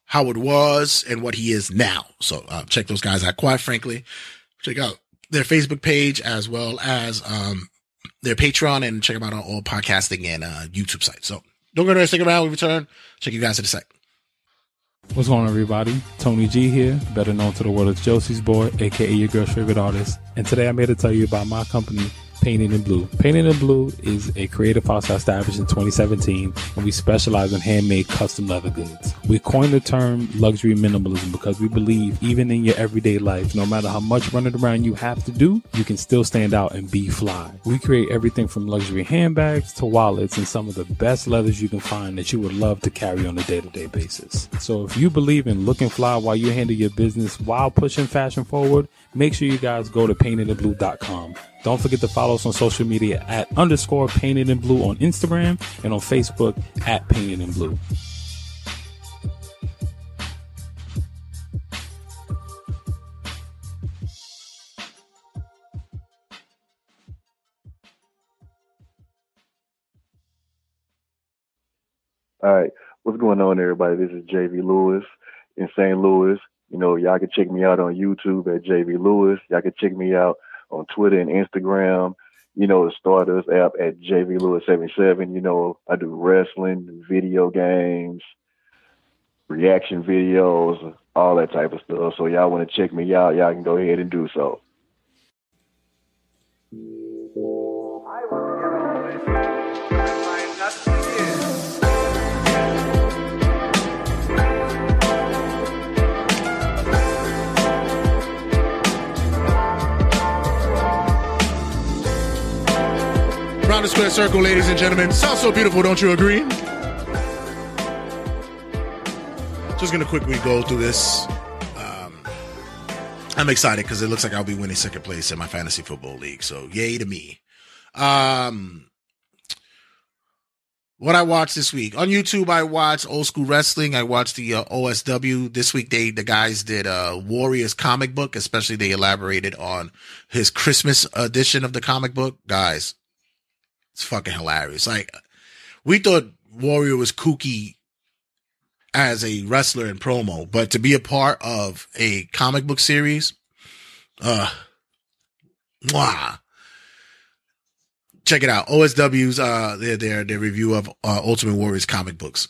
[SPEAKER 10] Howard was and what he is now. So uh, check those guys out. Quite frankly, check out their Facebook page as well as um their Patreon and check them out on all podcasting and uh, YouTube sites. So don't go there. Stick around. We return. Check you guys in a sec.
[SPEAKER 11] What's going on, everybody? Tony G here, better known to the world as Josie's Boy, aka your girl's favorite artist. And today I'm here to tell you about my company, Painted in Blue. Painted in Blue is a creative house established in 2017, and we specialize in handmade custom leather goods. We coined the term luxury minimalism because we believe even in your everyday life, no matter how much running around you have to do, you can still stand out and be fly. We create everything from luxury handbags to wallets and some of the best leathers you can find that you would love to carry on a day-to-day basis. So if you believe in looking fly while you handle your business while pushing fashion forward, make sure you guys go to paintedinblue.com. Don't forget to follow us on social media at underscore painted in blue on Instagram and on Facebook at painted in blue.
[SPEAKER 12] All right, what's going on, everybody? This is JV Lewis in St. Louis. You know, y'all can check me out on YouTube at JV Lewis. Y'all can check me out on Twitter and Instagram. You know, the Stardust app at JV Lewis 77. You know, I do wrestling, video games, reaction videos, all that type of stuff. So y'all want to check me out, y'all can go ahead and do so.
[SPEAKER 4] Round the square circle, ladies and gentlemen. Sounds so beautiful, don't you agree? Just gonna quickly go through this. Um, I'm excited because it looks like I'll be winning second place in my fantasy football league. So yay to me. Um, what I watched this week on YouTube, I watched old school wrestling. I watched the uh, OSW this week. They the guys did a Warriors comic book, especially they elaborated on his Christmas edition of the comic book. Guys, it's fucking hilarious. Like we thought Warrior was kooky as a wrestler in promo, but to be a part of a comic book series, uh, mwah. Check it out. OSW's uh their their their review of uh, Ultimate Warriors comic books.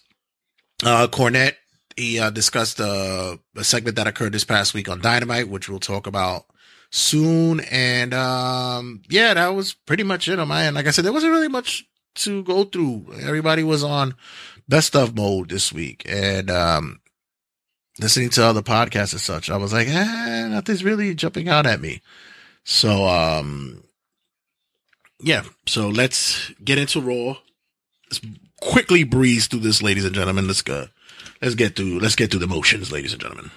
[SPEAKER 4] Uh Cornette he uh, discussed uh, a segment that occurred this past week on Dynamite, which we'll talk about soon. And um yeah, that was pretty much it on my end. Like I said, there wasn't really much to go through. Everybody was on best of mode this week. And um listening to other podcasts and such, I was like, eh, nothing's really jumping out at me. So um yeah, so let's get into Raw. Let's quickly breeze through this, ladies and gentlemen. Let's go. Let's get through. Let's get through the motions, ladies and gentlemen.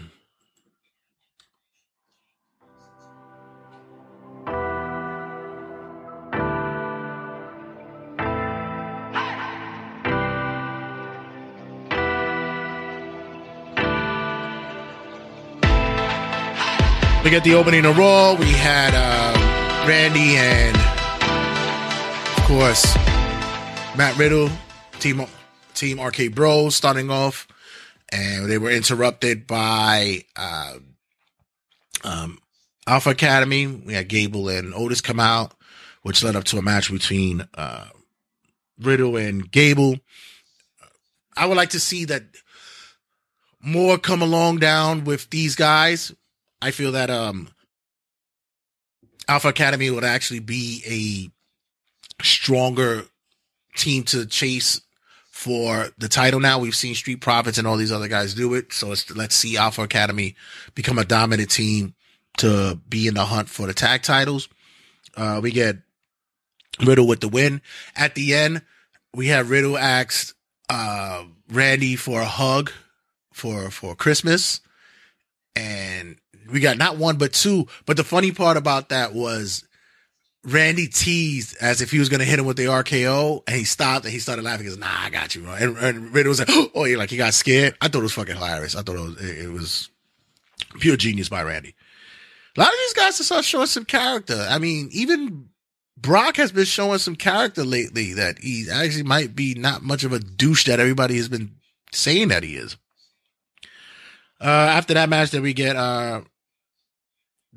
[SPEAKER 4] We get the opening of Raw. We had uh, Randy and, of course, Matt Riddle, Team Team RK-Bros, starting off, and they were interrupted by uh, um, Alpha Academy. We had Gable and Otis come out, which led up to a match between uh, Riddle and Gable. I would like to see that more come along down with these guys. I feel that um Alpha Academy would actually be a stronger team to chase for the title now. We've seen Street Profits and all these other guys do it. So let's see Alpha Academy become a dominant team to be in the hunt for the tag titles. Uh, we get Riddle with the win. At the end, we have Riddle asked uh, Randy for a hug for for Christmas, and we got not one but two. But the funny part about that was Randy teased as if he was going to hit him with the RKO, and he stopped and he started laughing. He goes, "Nah, I got you." Bro. And, and Riddle was like, "Oh, yeah," like he got scared. I thought it was fucking hilarious. I thought it was it, was pure genius by Randy. A lot of these guys are start showing some character. I mean, even Brock has been showing some character lately that he actually might be not much of a douche that everybody has been saying that he is. Uh, after that match, that we get uh,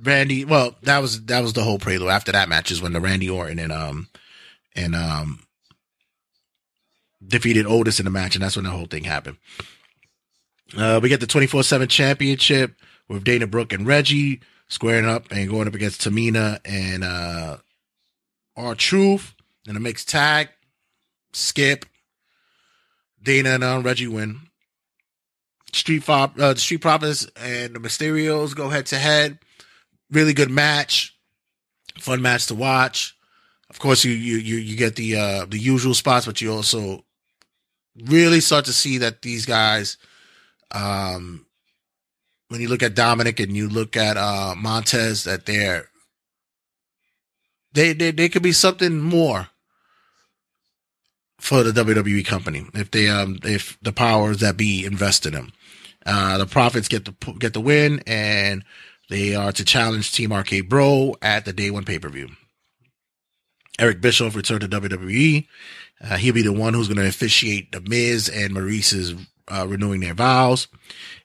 [SPEAKER 4] Randy. Well, that was that was the whole prelude. After that match is when the Randy Orton and um and um defeated Otis in the match, and that's when the whole thing happened. Uh, we get the twenty four seven championship with Dana Brooke and Reggie squaring up and going up against Tamina and uh R Truth in a mixed tag. Skip. Dana and um, Reggie win. Street Fop, uh, the Street Profits and the Mysterios go head to head. Really good match. Fun match to watch. Of course, you you you, you get the uh, the usual spots, but you also really start to see that these guys, um, when you look at Dominic and you look at uh, Montez, that they're they they they could be something more for the WWE company if they um if the powers that be invest in them. Uh, the Profits get the get the win, and they are to challenge Team RK-Bro at the Day One pay per view. Eric Bischoff returned to WWE. Uh, he'll be the one who's going to officiate the Miz and Maryse's uh, renewing their vows.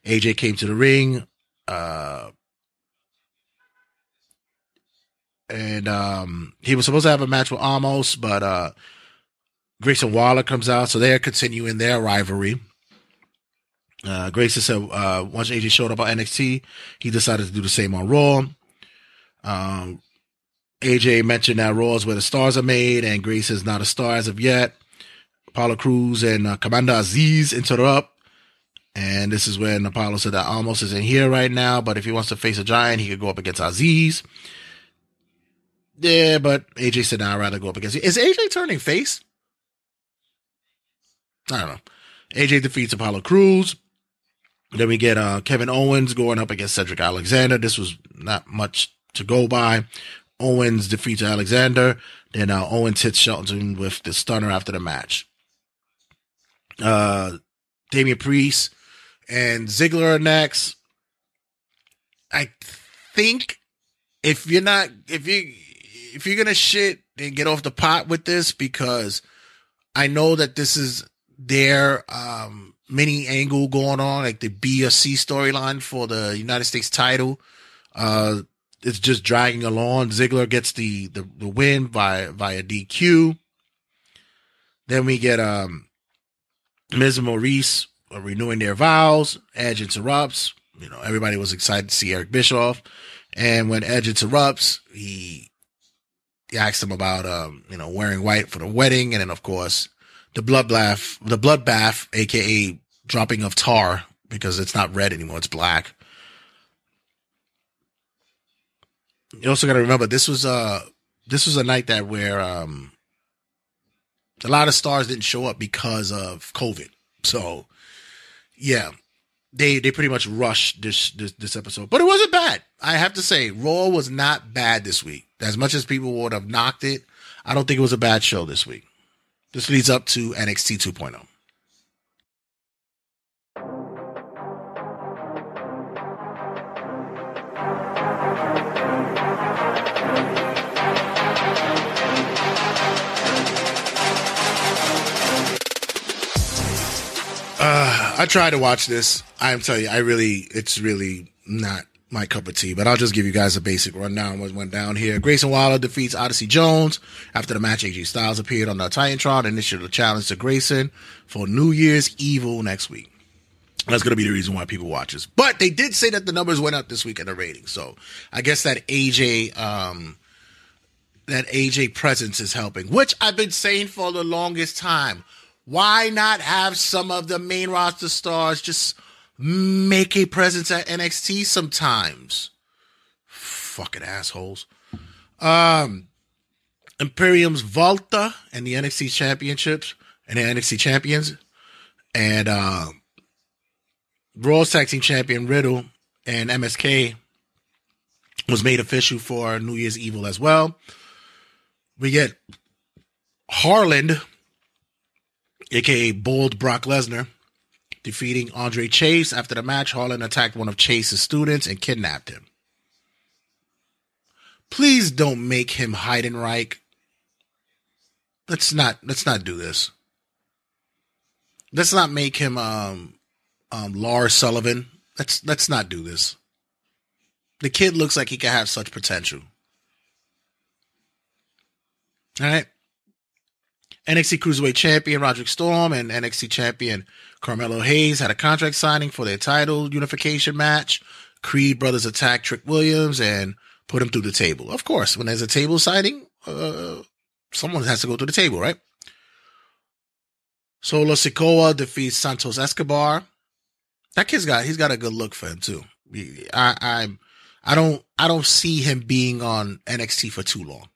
[SPEAKER 4] AJ came to the ring. Uh, and um, he was supposed to have a match with Omos, but uh, Grayson Waller comes out, so they're continuing their rivalry. Uh, Grayson said uh, once AJ showed up on NXT, he decided to do the same on Raw. Um, AJ mentioned that Raw is where the stars are made, and Grace is not a star as of yet. Apollo Crews and uh, Commander Azeez interrupt. And this is when Apollo said that Omos isn't here right now, but if he wants to face a giant, he could go up against Azeez. Yeah, but AJ said, nah, I'd rather go up against you. Is AJ turning face? I don't know. AJ defeats Apollo Crews. Then we get uh, Kevin Owens going up against Cedric Alexander. This was not much to go by. Owens defeats Alexander. Then uh, Owens hits Shelton with the stunner after the match. Uh, Damian Priest and Ziggler are next. I think if you're not if you if you're gonna shit and get off the pot with this because I know that this is their um mini angle going on, like the B or C storyline for the United States title. Uh it's just dragging along. Ziggler gets the the, the win by via DQ. Then we get um and Maryse renewing their vows. Edge interrupts. You know, everybody was excited to see Eric Bischoff. And when Edge interrupts, he, he asks him about, um, you know, wearing white for the wedding. And then, of course, the bloodbath, the bloodbath, aka dropping of tar, because it's not red anymore, it's black. You also got to remember this was uh this was a night that where um a lot of stars didn't show up because of COVID. So yeah, they they pretty much rushed this, this this episode, but it wasn't bad. I have to say, Raw was not bad this week. As much as people would have knocked it, I don't think it was a bad show this week. This leads up to NXT 2.0. Uh, I tried to watch this. I'm telling you, I really, it's really not my cup of tea, but I'll just give you guys a basic rundown what went down here. Grayson Waller defeats Odyssey Jones. After the match, AJ Styles appeared on the Titantron and issued a challenge to Grayson for New Year's Evil next week. That's going to be the reason why people watch this. But they did say that the numbers went up this week in the ratings. So I guess that AJ, um, that AJ presence is helping, which I've been saying for the longest time. Why not have some of the main roster stars just make a presence at NXT sometimes? Fucking assholes. Um, Imperium's Volta and the NXT Championships and the NXT Champions, and uh, Raw's Tag Team Champion Riddle and MSK was made official for New Year's Evil as well. We get Harland, aka Bold Brock Lesnar, defeating Andre Chase. After the match, Harland attacked one of Chase's students and kidnapped him. Please don't make him Heidenreich. Let's not let's not do this. Let's not make him um um Lars Sullivan. Let's let's not do this. The kid looks like he could have such potential. All right. NXT Cruiserweight Champion Roderick Strong and NXT Champion Carmelo Hayes had a contract signing for their title unification match. Creed brothers attacked Trick Williams and put him through the table. Of course, when there's a table signing, uh, someone has to go through the table, right? Solo Sikoa defeats Santos Escobar. That kid's got he's got a good look for him too. I I I don't I don't see him being on NXT for too long.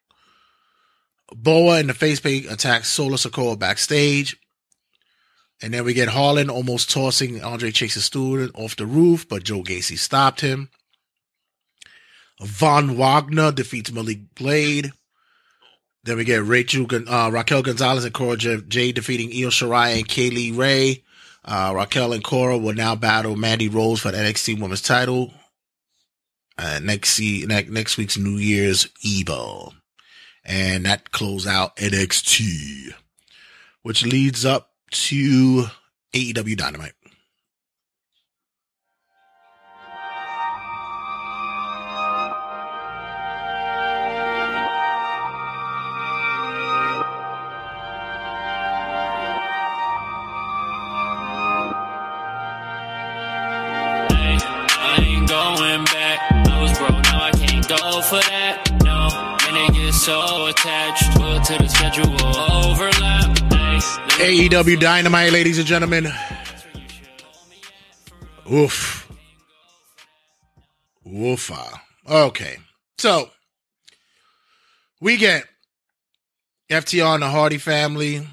[SPEAKER 4] Boa and the face paint attacks Solo Sikoa backstage. And then we get Harland almost tossing Andre Chase's student off the roof, but Joe Gacy stopped him. Von Wagner defeats Malik Blade. Then we get Rachel, uh, Raquel Gonzalez and Cora Jade defeating Io Shirai and Kay Lee Ray. Uh, Raquel and Cora will now battle Mandy Rose for the NXT Women's title. Uh, next, next, next week's New Year's Evil. And that close out NXT, which leads up to AEW Dynamite.
[SPEAKER 13] So attached to, the schedule overlap.
[SPEAKER 4] AEW Dynamite, ladies and gentlemen. Oof. Woofa. Okay. So, we get FTR and the Hardy family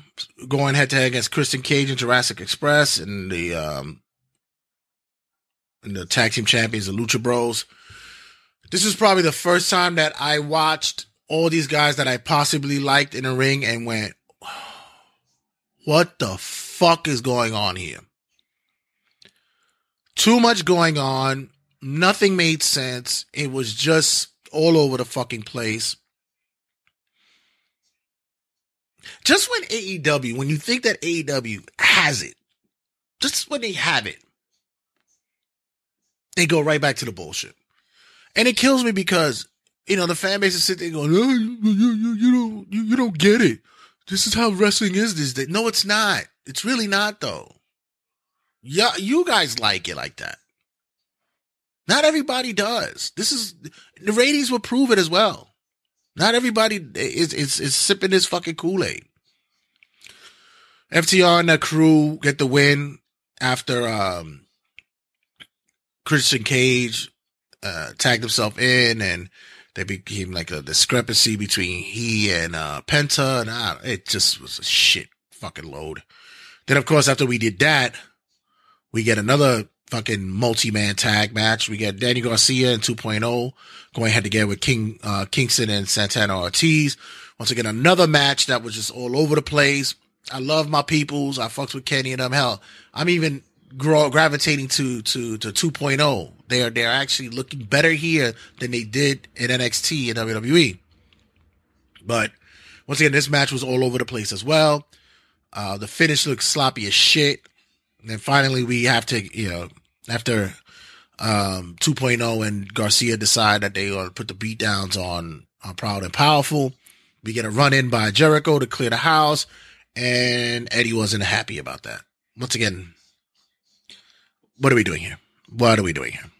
[SPEAKER 4] going head to head against Christian Cage and Jurassic Express and the um and the tag team champions, the Lucha Bros. This is probably the first time that I watched all these guys that I possibly liked in a ring and went, what the fuck is going on here? Too much going on. Nothing made sense. It was just all over the fucking place. Just when AEW, when you think that AEW has it, just when they have it, they go right back to the bullshit. And it kills me because, you know, the fan base is sitting there going, oh, you, you, you, you, don't, you, you don't get it. This is how wrestling is these days. No, it's not. It's really not, though. Yeah, you guys like it like that. Not everybody does. This is the ratings will prove it as well. Not everybody is is, is sipping this fucking Kool Aid. FTR and the crew get the win after um, Christian Cage uh, tagged himself in, and there became like a discrepancy between he and uh, Penta, and uh, it just was a shit fucking load. Then, of course, after we did that, we get another fucking multi-man tag match. We get Danny Garcia and 2.0 going head to head with King uh, Kingston and Santana Ortiz. Once again, another match that was just all over the place. I love my peoples. I fucks with Kenny and them. Hell, I'm even grow, gravitating to to to 2.0. They're they're actually looking better here than they did in NXT and WWE. But once again, this match was all over the place as well. Uh, the finish looks sloppy as shit. And then finally, we have to, you know, after um, 2.0 and Garcia decide that they are put the beat downs on, on Proud and Powerful, we get a run in by Jericho to clear the house. And Eddie wasn't happy about that. Once again, what are we doing here? What are we doing here?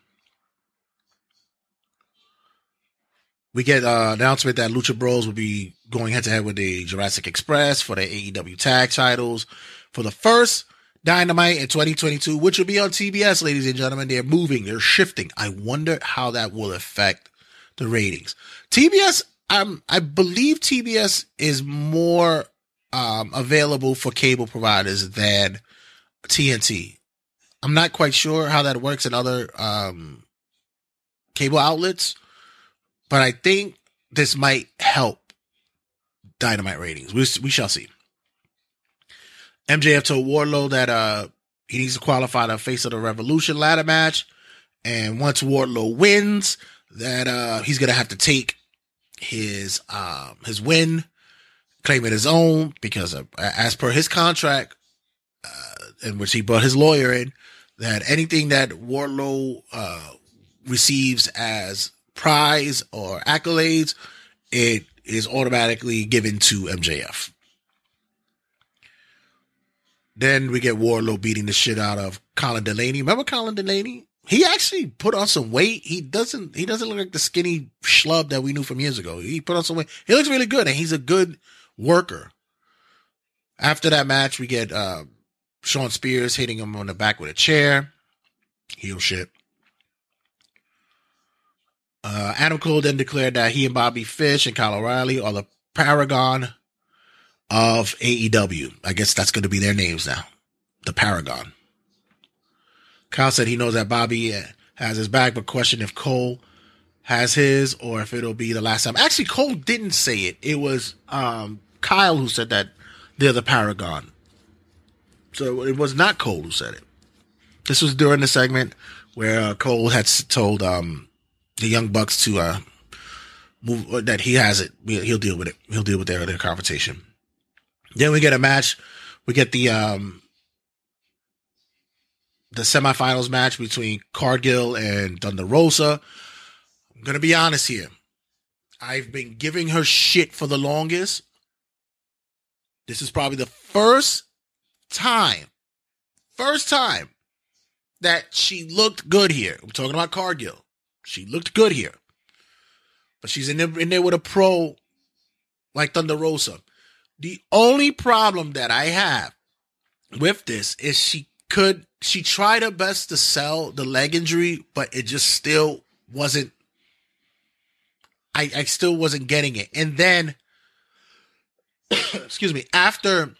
[SPEAKER 4] We get uh, announcement that Lucha Bros will be going head to head with the Jurassic Express for the AEW tag titles for the first Dynamite in 2022, which will be on TBS, ladies and gentlemen. They're moving, they're shifting. I wonder how that will affect the ratings. TBS I'm I believe TBS is more um, available for cable providers than TNT. I'm not quite sure how that works in other um, cable outlets, but I think this might help Dynamite ratings. We we shall see. MJF told Wardlow that uh he needs to qualify the face of the Revolution ladder match, and once Wardlow wins, that uh he's gonna have to take his um his win, claim it his own because uh, as per his contract, uh, in which he brought his lawyer in, that anything that Wardlow uh receives as prize or accolades, it is automatically given to MJF. Then we get Wardlow beating the shit out of Colin Delaney. Remember Colin Delaney? He actually put on some weight. He doesn't. He doesn't look like the skinny schlub that we knew from years ago. He put on some weight. He looks really good, and he's a good worker. After that match, we get uh, Shawn Spears hitting him on the back with a chair. Heel shit. Uh, Adam Cole then declared that he and Bobby Fish and Kyle O'Reilly are the paragon of AEW. I guess that's going to be their names now. The paragon. Kyle said he knows that Bobby has his back, but questioned if Cole has his or if it'll be the last time. Actually, Cole didn't say it. It was um, Kyle who said that they're the paragon. So it was not Cole who said it. This was during the segment where uh, Cole had told um, the Young Bucks to uh, move uh, that he has it. He'll deal with it. He'll deal with their their confrontation. Then we get a match. We get the um the semifinals match between Cargill and Thunder Rosa. I'm gonna be honest here. I've been giving her shit for the longest. This is probably the first time, first time that she looked good here. I'm talking about Cargill. She looked good here. But she's in there, in there with a pro like Thunder Rosa. The only problem that I have with this is she could she tried her best to sell the leg injury, but it just still wasn't I, I still wasn't getting it. And then excuse me, after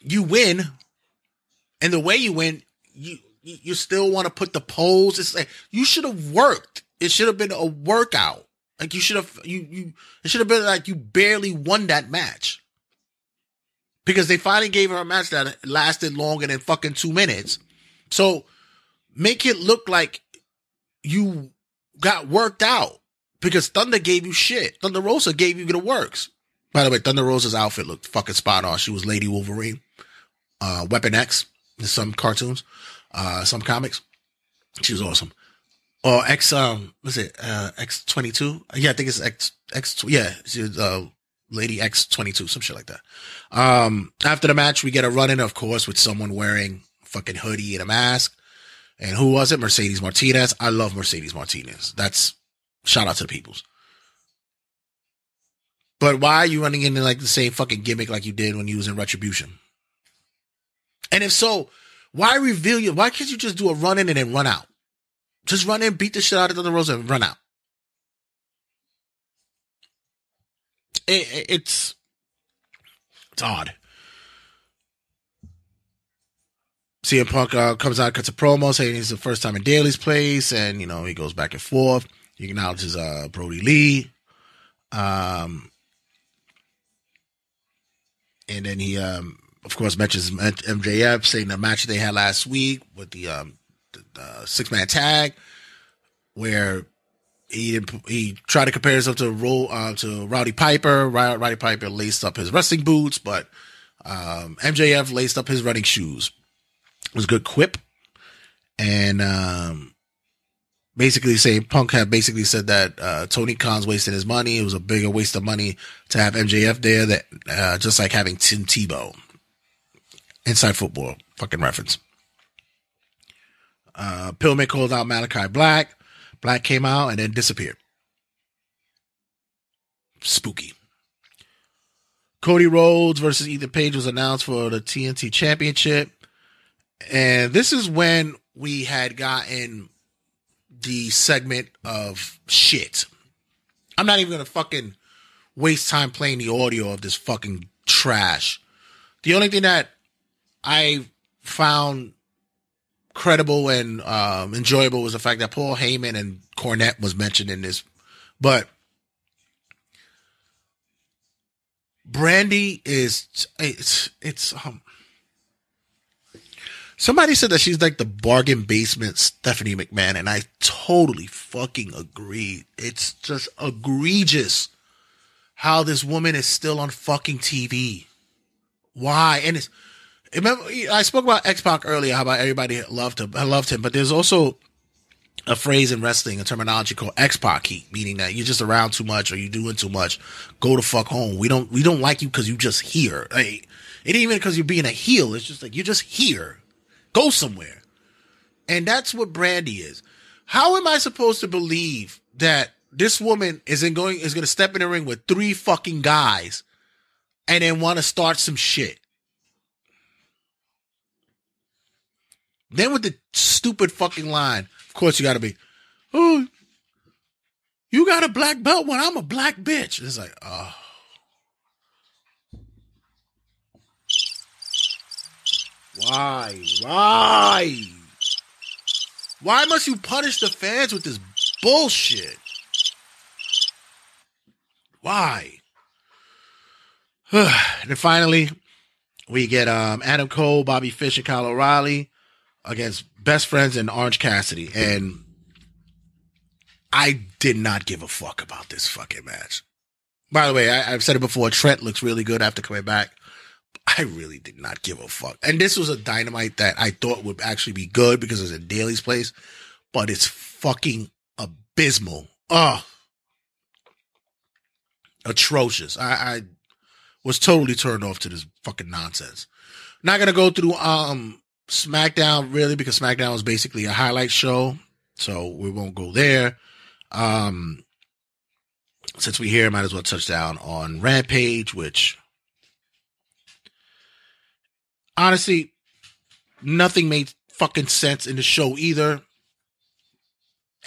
[SPEAKER 4] you win, and the way you win, you you still want to put the pose. It's like you should have worked. It should have been a workout. Like you should have you you it should have been like you barely won that match. Because they finally gave her a match that lasted longer than fucking two minutes. So make it look like you got worked out. Because Thunder gave you shit. Thunder Rosa gave you the works. By the way, Thunder Rosa's outfit looked fucking spot on. She was Lady Wolverine. Uh Weapon X in some cartoons, uh some comics. She was awesome or X um what's it uh X twenty two yeah I think it's X X yeah she's uh Lady X twenty two some shit like that. Um after the match we get a run in of course with someone wearing fucking hoodie and a mask. And who was it? Mercedes Martinez. I love Mercedes Martinez. That's shout out to the peoples. But why are you running into like the same fucking gimmick like you did when you was in Retribution? And if so, why reveal you? Why can't you just do a run in and then run out? Just run in, beat the shit out of Thunder Rosa, and run out. It, it, it's it's odd. CM Punk uh, comes out, cuts a promo saying it's the first time in Daily's place, and you know he goes back and forth. He acknowledges uh, Brodie Lee, um, and then he, um, of course, mentions MJF saying the match they had last week with the um, uh, six man tag where he he tried to compare himself to uh, to Roddy Piper. Roddy Piper laced up his wrestling boots, but um, MJF laced up his running shoes. It was a good quip, and um, basically saying Punk had basically said that uh, Tony Khan's wasting his money. It was a bigger waste of money to have MJF there, that uh, just like having Tim Tebow. Inside football, fucking reference. Uh, Pillman called out Malachi Black. Black came out and then disappeared. Spooky. Cody Rhodes versus Ethan Page was announced for the TNT Championship. And this is when we had gotten the segment of shit. I'm not even gonna fucking waste time playing the audio of this fucking trash. The only thing that I found credible and um, enjoyable was the fact that Paul Heyman and Cornette was mentioned in this, but Brandi is it's it's um somebody said that she's like the bargain basement Stephanie McMahon and I totally fucking agree. It's just egregious how this woman is still on fucking TV. Why? And it's remember I spoke about X Pac earlier. How about everybody loved him? I loved him, but there's also a phrase in wrestling, a terminology called X Pac heat, meaning that you're just around too much or you're doing too much. Go to fuck home. We don't we don't like you because you just here. Like, it ain't even because you're being a heel. It's just like you're just here. Go somewhere. And that's what Brandi is. How am I supposed to believe that this woman isn't going is gonna step in the ring with three fucking guys and then want to start some shit? Then with the stupid fucking line, of course you gotta be, oh, you got a black belt when I'm a black bitch. It's like, oh. Why? Why? Why must you punish the fans with this bullshit? Why? and finally, we get um, Adam Cole, Bobby Fish, and Kyle O'Reilly against Best Friends and Orange Cassidy. And I did not give a fuck about this fucking match. By the way, I, I've said it before. Trent looks really good after coming back. I really did not give a fuck. And this was a dynamite that I thought would actually be good because it's a Daily's place, but it's fucking abysmal. Ugh. Atrocious. I, I was totally turned off to this fucking nonsense. Not gonna go through um SmackDown really because SmackDown was basically a highlight show, so we won't go there. Um, since we here, might as well touch down on Rampage, which honestly, nothing made fucking sense in the show either.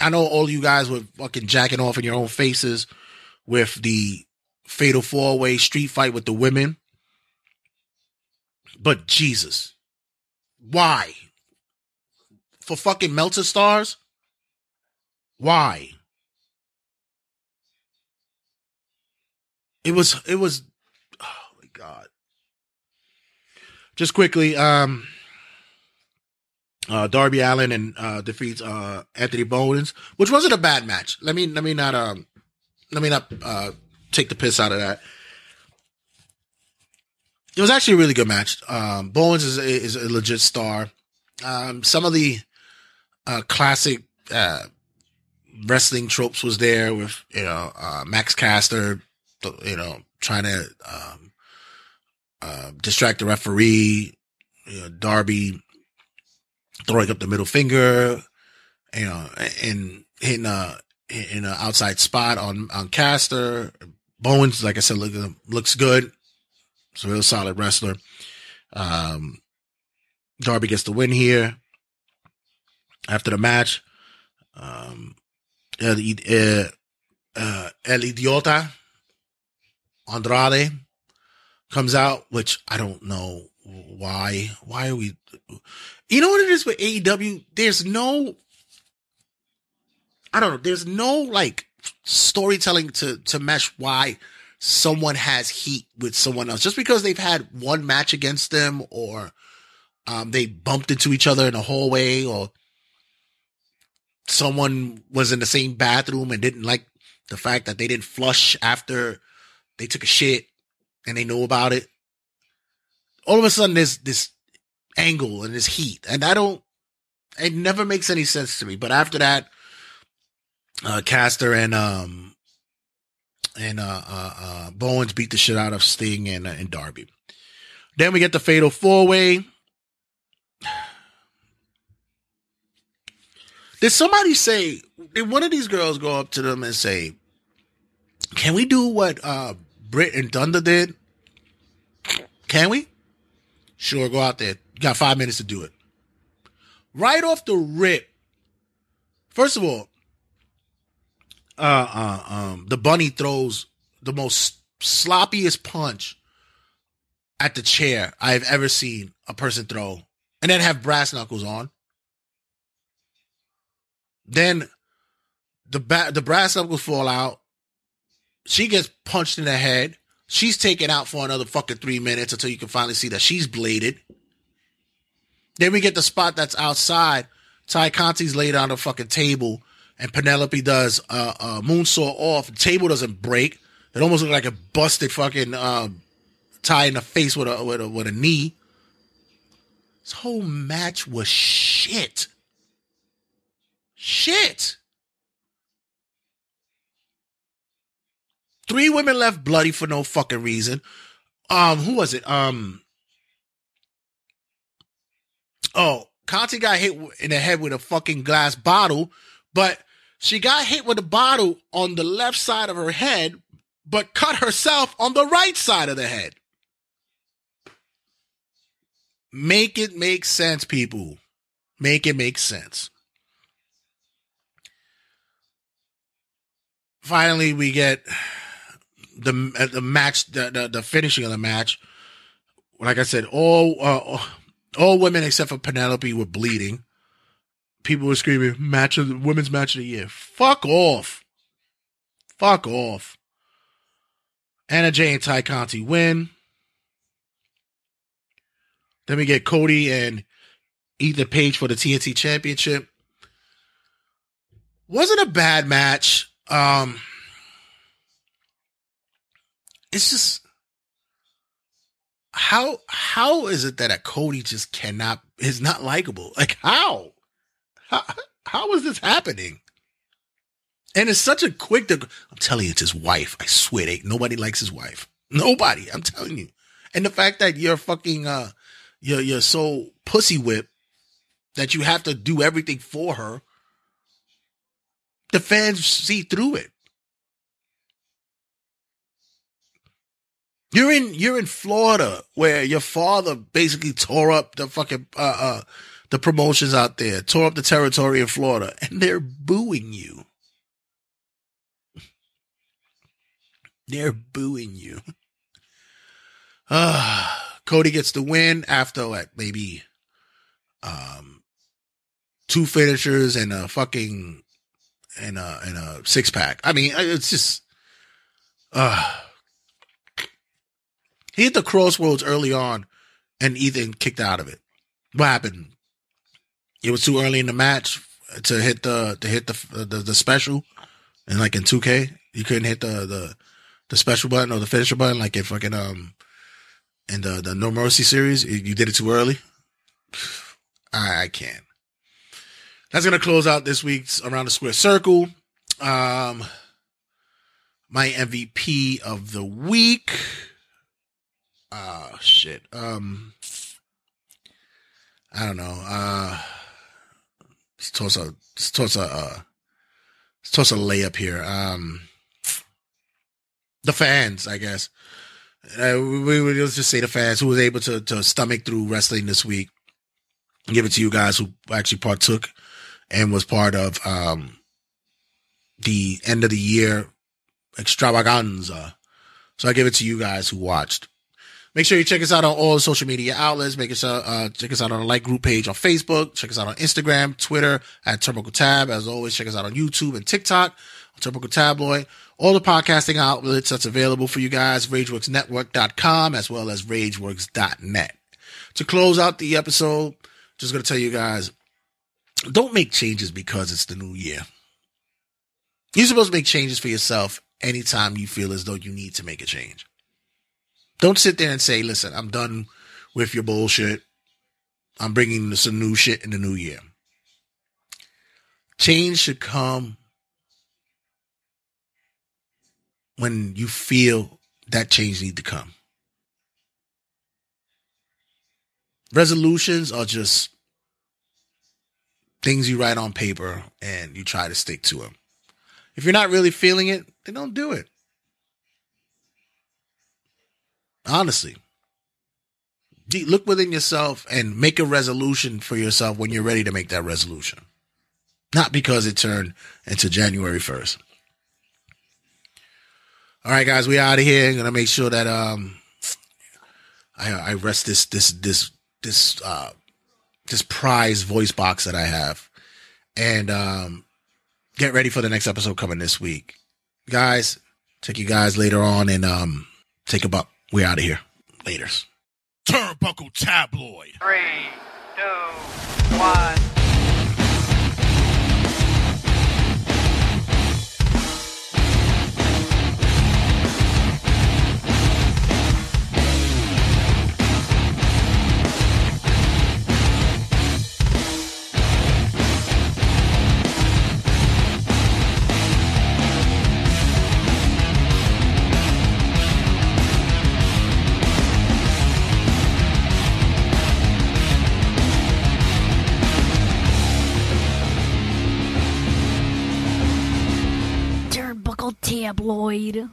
[SPEAKER 4] I know all you guys were fucking jacking off in your own faces with the fatal four way street fight with the women. But Jesus, why? For fucking Meltzer stars? Why? It was, it was, oh my God. Just quickly, um, uh, Darby Allin and uh, defeats uh, Anthony Bowens, which wasn't a bad match. Let me let me not um let me not uh, take the piss out of that. It was actually a really good match. Um, Bowens is a, is a legit star. Um, some of the uh, classic uh, wrestling tropes was there with you know uh, Max Caster, you know trying to um, uh, distract the referee. You know, Darby throwing up the middle finger, you know, and hitting a in an outside spot on on Caster. Bowens, like I said, look, looks good. A real solid wrestler. Um, Darby gets the win here. After the match, um, El, uh, uh, El Idiota Andrade comes out, which I don't know why. Why are we? You know what it is with AEW? There's no, I don't know. There's no like storytelling to to mesh why someone has heat with someone else just because they've had one match against them or um, they bumped into each other in a hallway or someone was in the same bathroom and didn't like the fact that they didn't flush after they took a shit and they know about it. All of a sudden, there's this angle and this heat, and I don't. It never makes any sense to me. But after that, uh, Caster and um and uh, uh, uh Bowens beat the shit out of Sting and uh, and Darby. Then we get the fatal four way. Did somebody say? Did one of these girls go up to them and say, "Can we do what uh Britt and Thunder did? Can we? Sure, go out there. You got five minutes to do it. Right off the rip. First of all, uh, uh, um, the bunny throws the most sloppiest punch at the chair I've ever seen a person throw, and then have brass knuckles on. Then the ba- the brass knuckles fall out. She gets punched in the head. She's taken out for another fucking three minutes until you can finally see that she's bladed. Then we get the spot that's outside. Tay Conti's laid on the fucking table, and Penelope does a uh, uh, moonsault off. The table doesn't break. It almost looked like a busted fucking uh, tie in the face with a with a with a knee. This whole match was shit. Shit. Three women left bloody for no fucking reason. Um, who was it? Um, oh, Conti got hit in the head with a fucking glass bottle, but she got hit with a bottle on the left side of her head, but cut herself on the right side of the head. Make it make sense, people. Make it make sense. Finally, we get the uh, the match, the, the the finishing of the match. Like I said, all uh, all women except for Penelope were bleeding. People were screaming, "Match of the women's match of the year." Fuck off. Fuck off. Anna Jay and Tay Conti win. Then we get Cody and Ethan Page for the TNT Championship. Wasn't a bad match. Um, it's just how how is it that a Cody just cannot is not likable? Like how? How how is this happening? And it's such a quick. I'm telling you, it's his wife. I swear, they, nobody likes his wife. Nobody. I'm telling you. And the fact that you're fucking uh, you're you're so pussy whip that you have to do everything for her. The fans see through it. You're in you're in Florida where your father basically tore up the fucking uh, uh the promotions out there, tore up the territory in Florida, and they're booing you. They're booing you. Uh, Cody gets the win after like maybe um two finishers and a fucking and a and a six pack. I mean, it's just uh he hit the crossroads early on and Ethan kicked out of it. What happened? It was too early in the match to hit the to hit the the, the special and like in 2K, you couldn't hit the the the special button or the finisher button like in fucking um in the the No Mercy series. You, did it too early. I, I can't. That's gonna close out this week's around the square circle. Um, my MVP of the week. Ah, shit. Um, I don't know. Uh, let's toss a let's toss a uh, let's toss a layup here. Um, the fans, I guess. Uh, we would let's just say the fans who was able to to stomach through wrestling this week. Give it to you guys who actually partook and was part of um the end of the year extravaganza. So I give it to you guys who watched. Make sure you check us out on all social media outlets. Make sure uh, check us out on the like group page on Facebook. Check us out on Instagram, Twitter at Turnbuckle Tab. As always, check us out on YouTube and TikTok on Turnbuckle Tabloid. All the podcasting outlets that's available for you guys, RageWorksNetwork.com as well as RageWorks.net. To close out the episode, just to tell you guys, don't make changes because it's the new year. You're supposed to make changes for yourself anytime you feel as though you need to make a change. Don't sit there and say, listen, I'm done with your bullshit. I'm bringing some new shit in the new year. Change should come when you feel that change need to come. Resolutions are just things you write on paper and you try to stick to them. If you're not really feeling it, then don't do it. Honestly. Look within yourself and make a resolution for yourself when you're ready to make that resolution. Not because it turned into January 1st. All right, guys, we out of here. I'm Gonna make sure that um, I I rest this this this this uh this prize voice box that I have, and um, get ready for the next episode coming this week, guys. take you guys later on, and um, take a buck. We out of here. Laters.
[SPEAKER 2] Turnbuckle Tabloid.
[SPEAKER 14] Three, two, one.
[SPEAKER 6] Tabloid.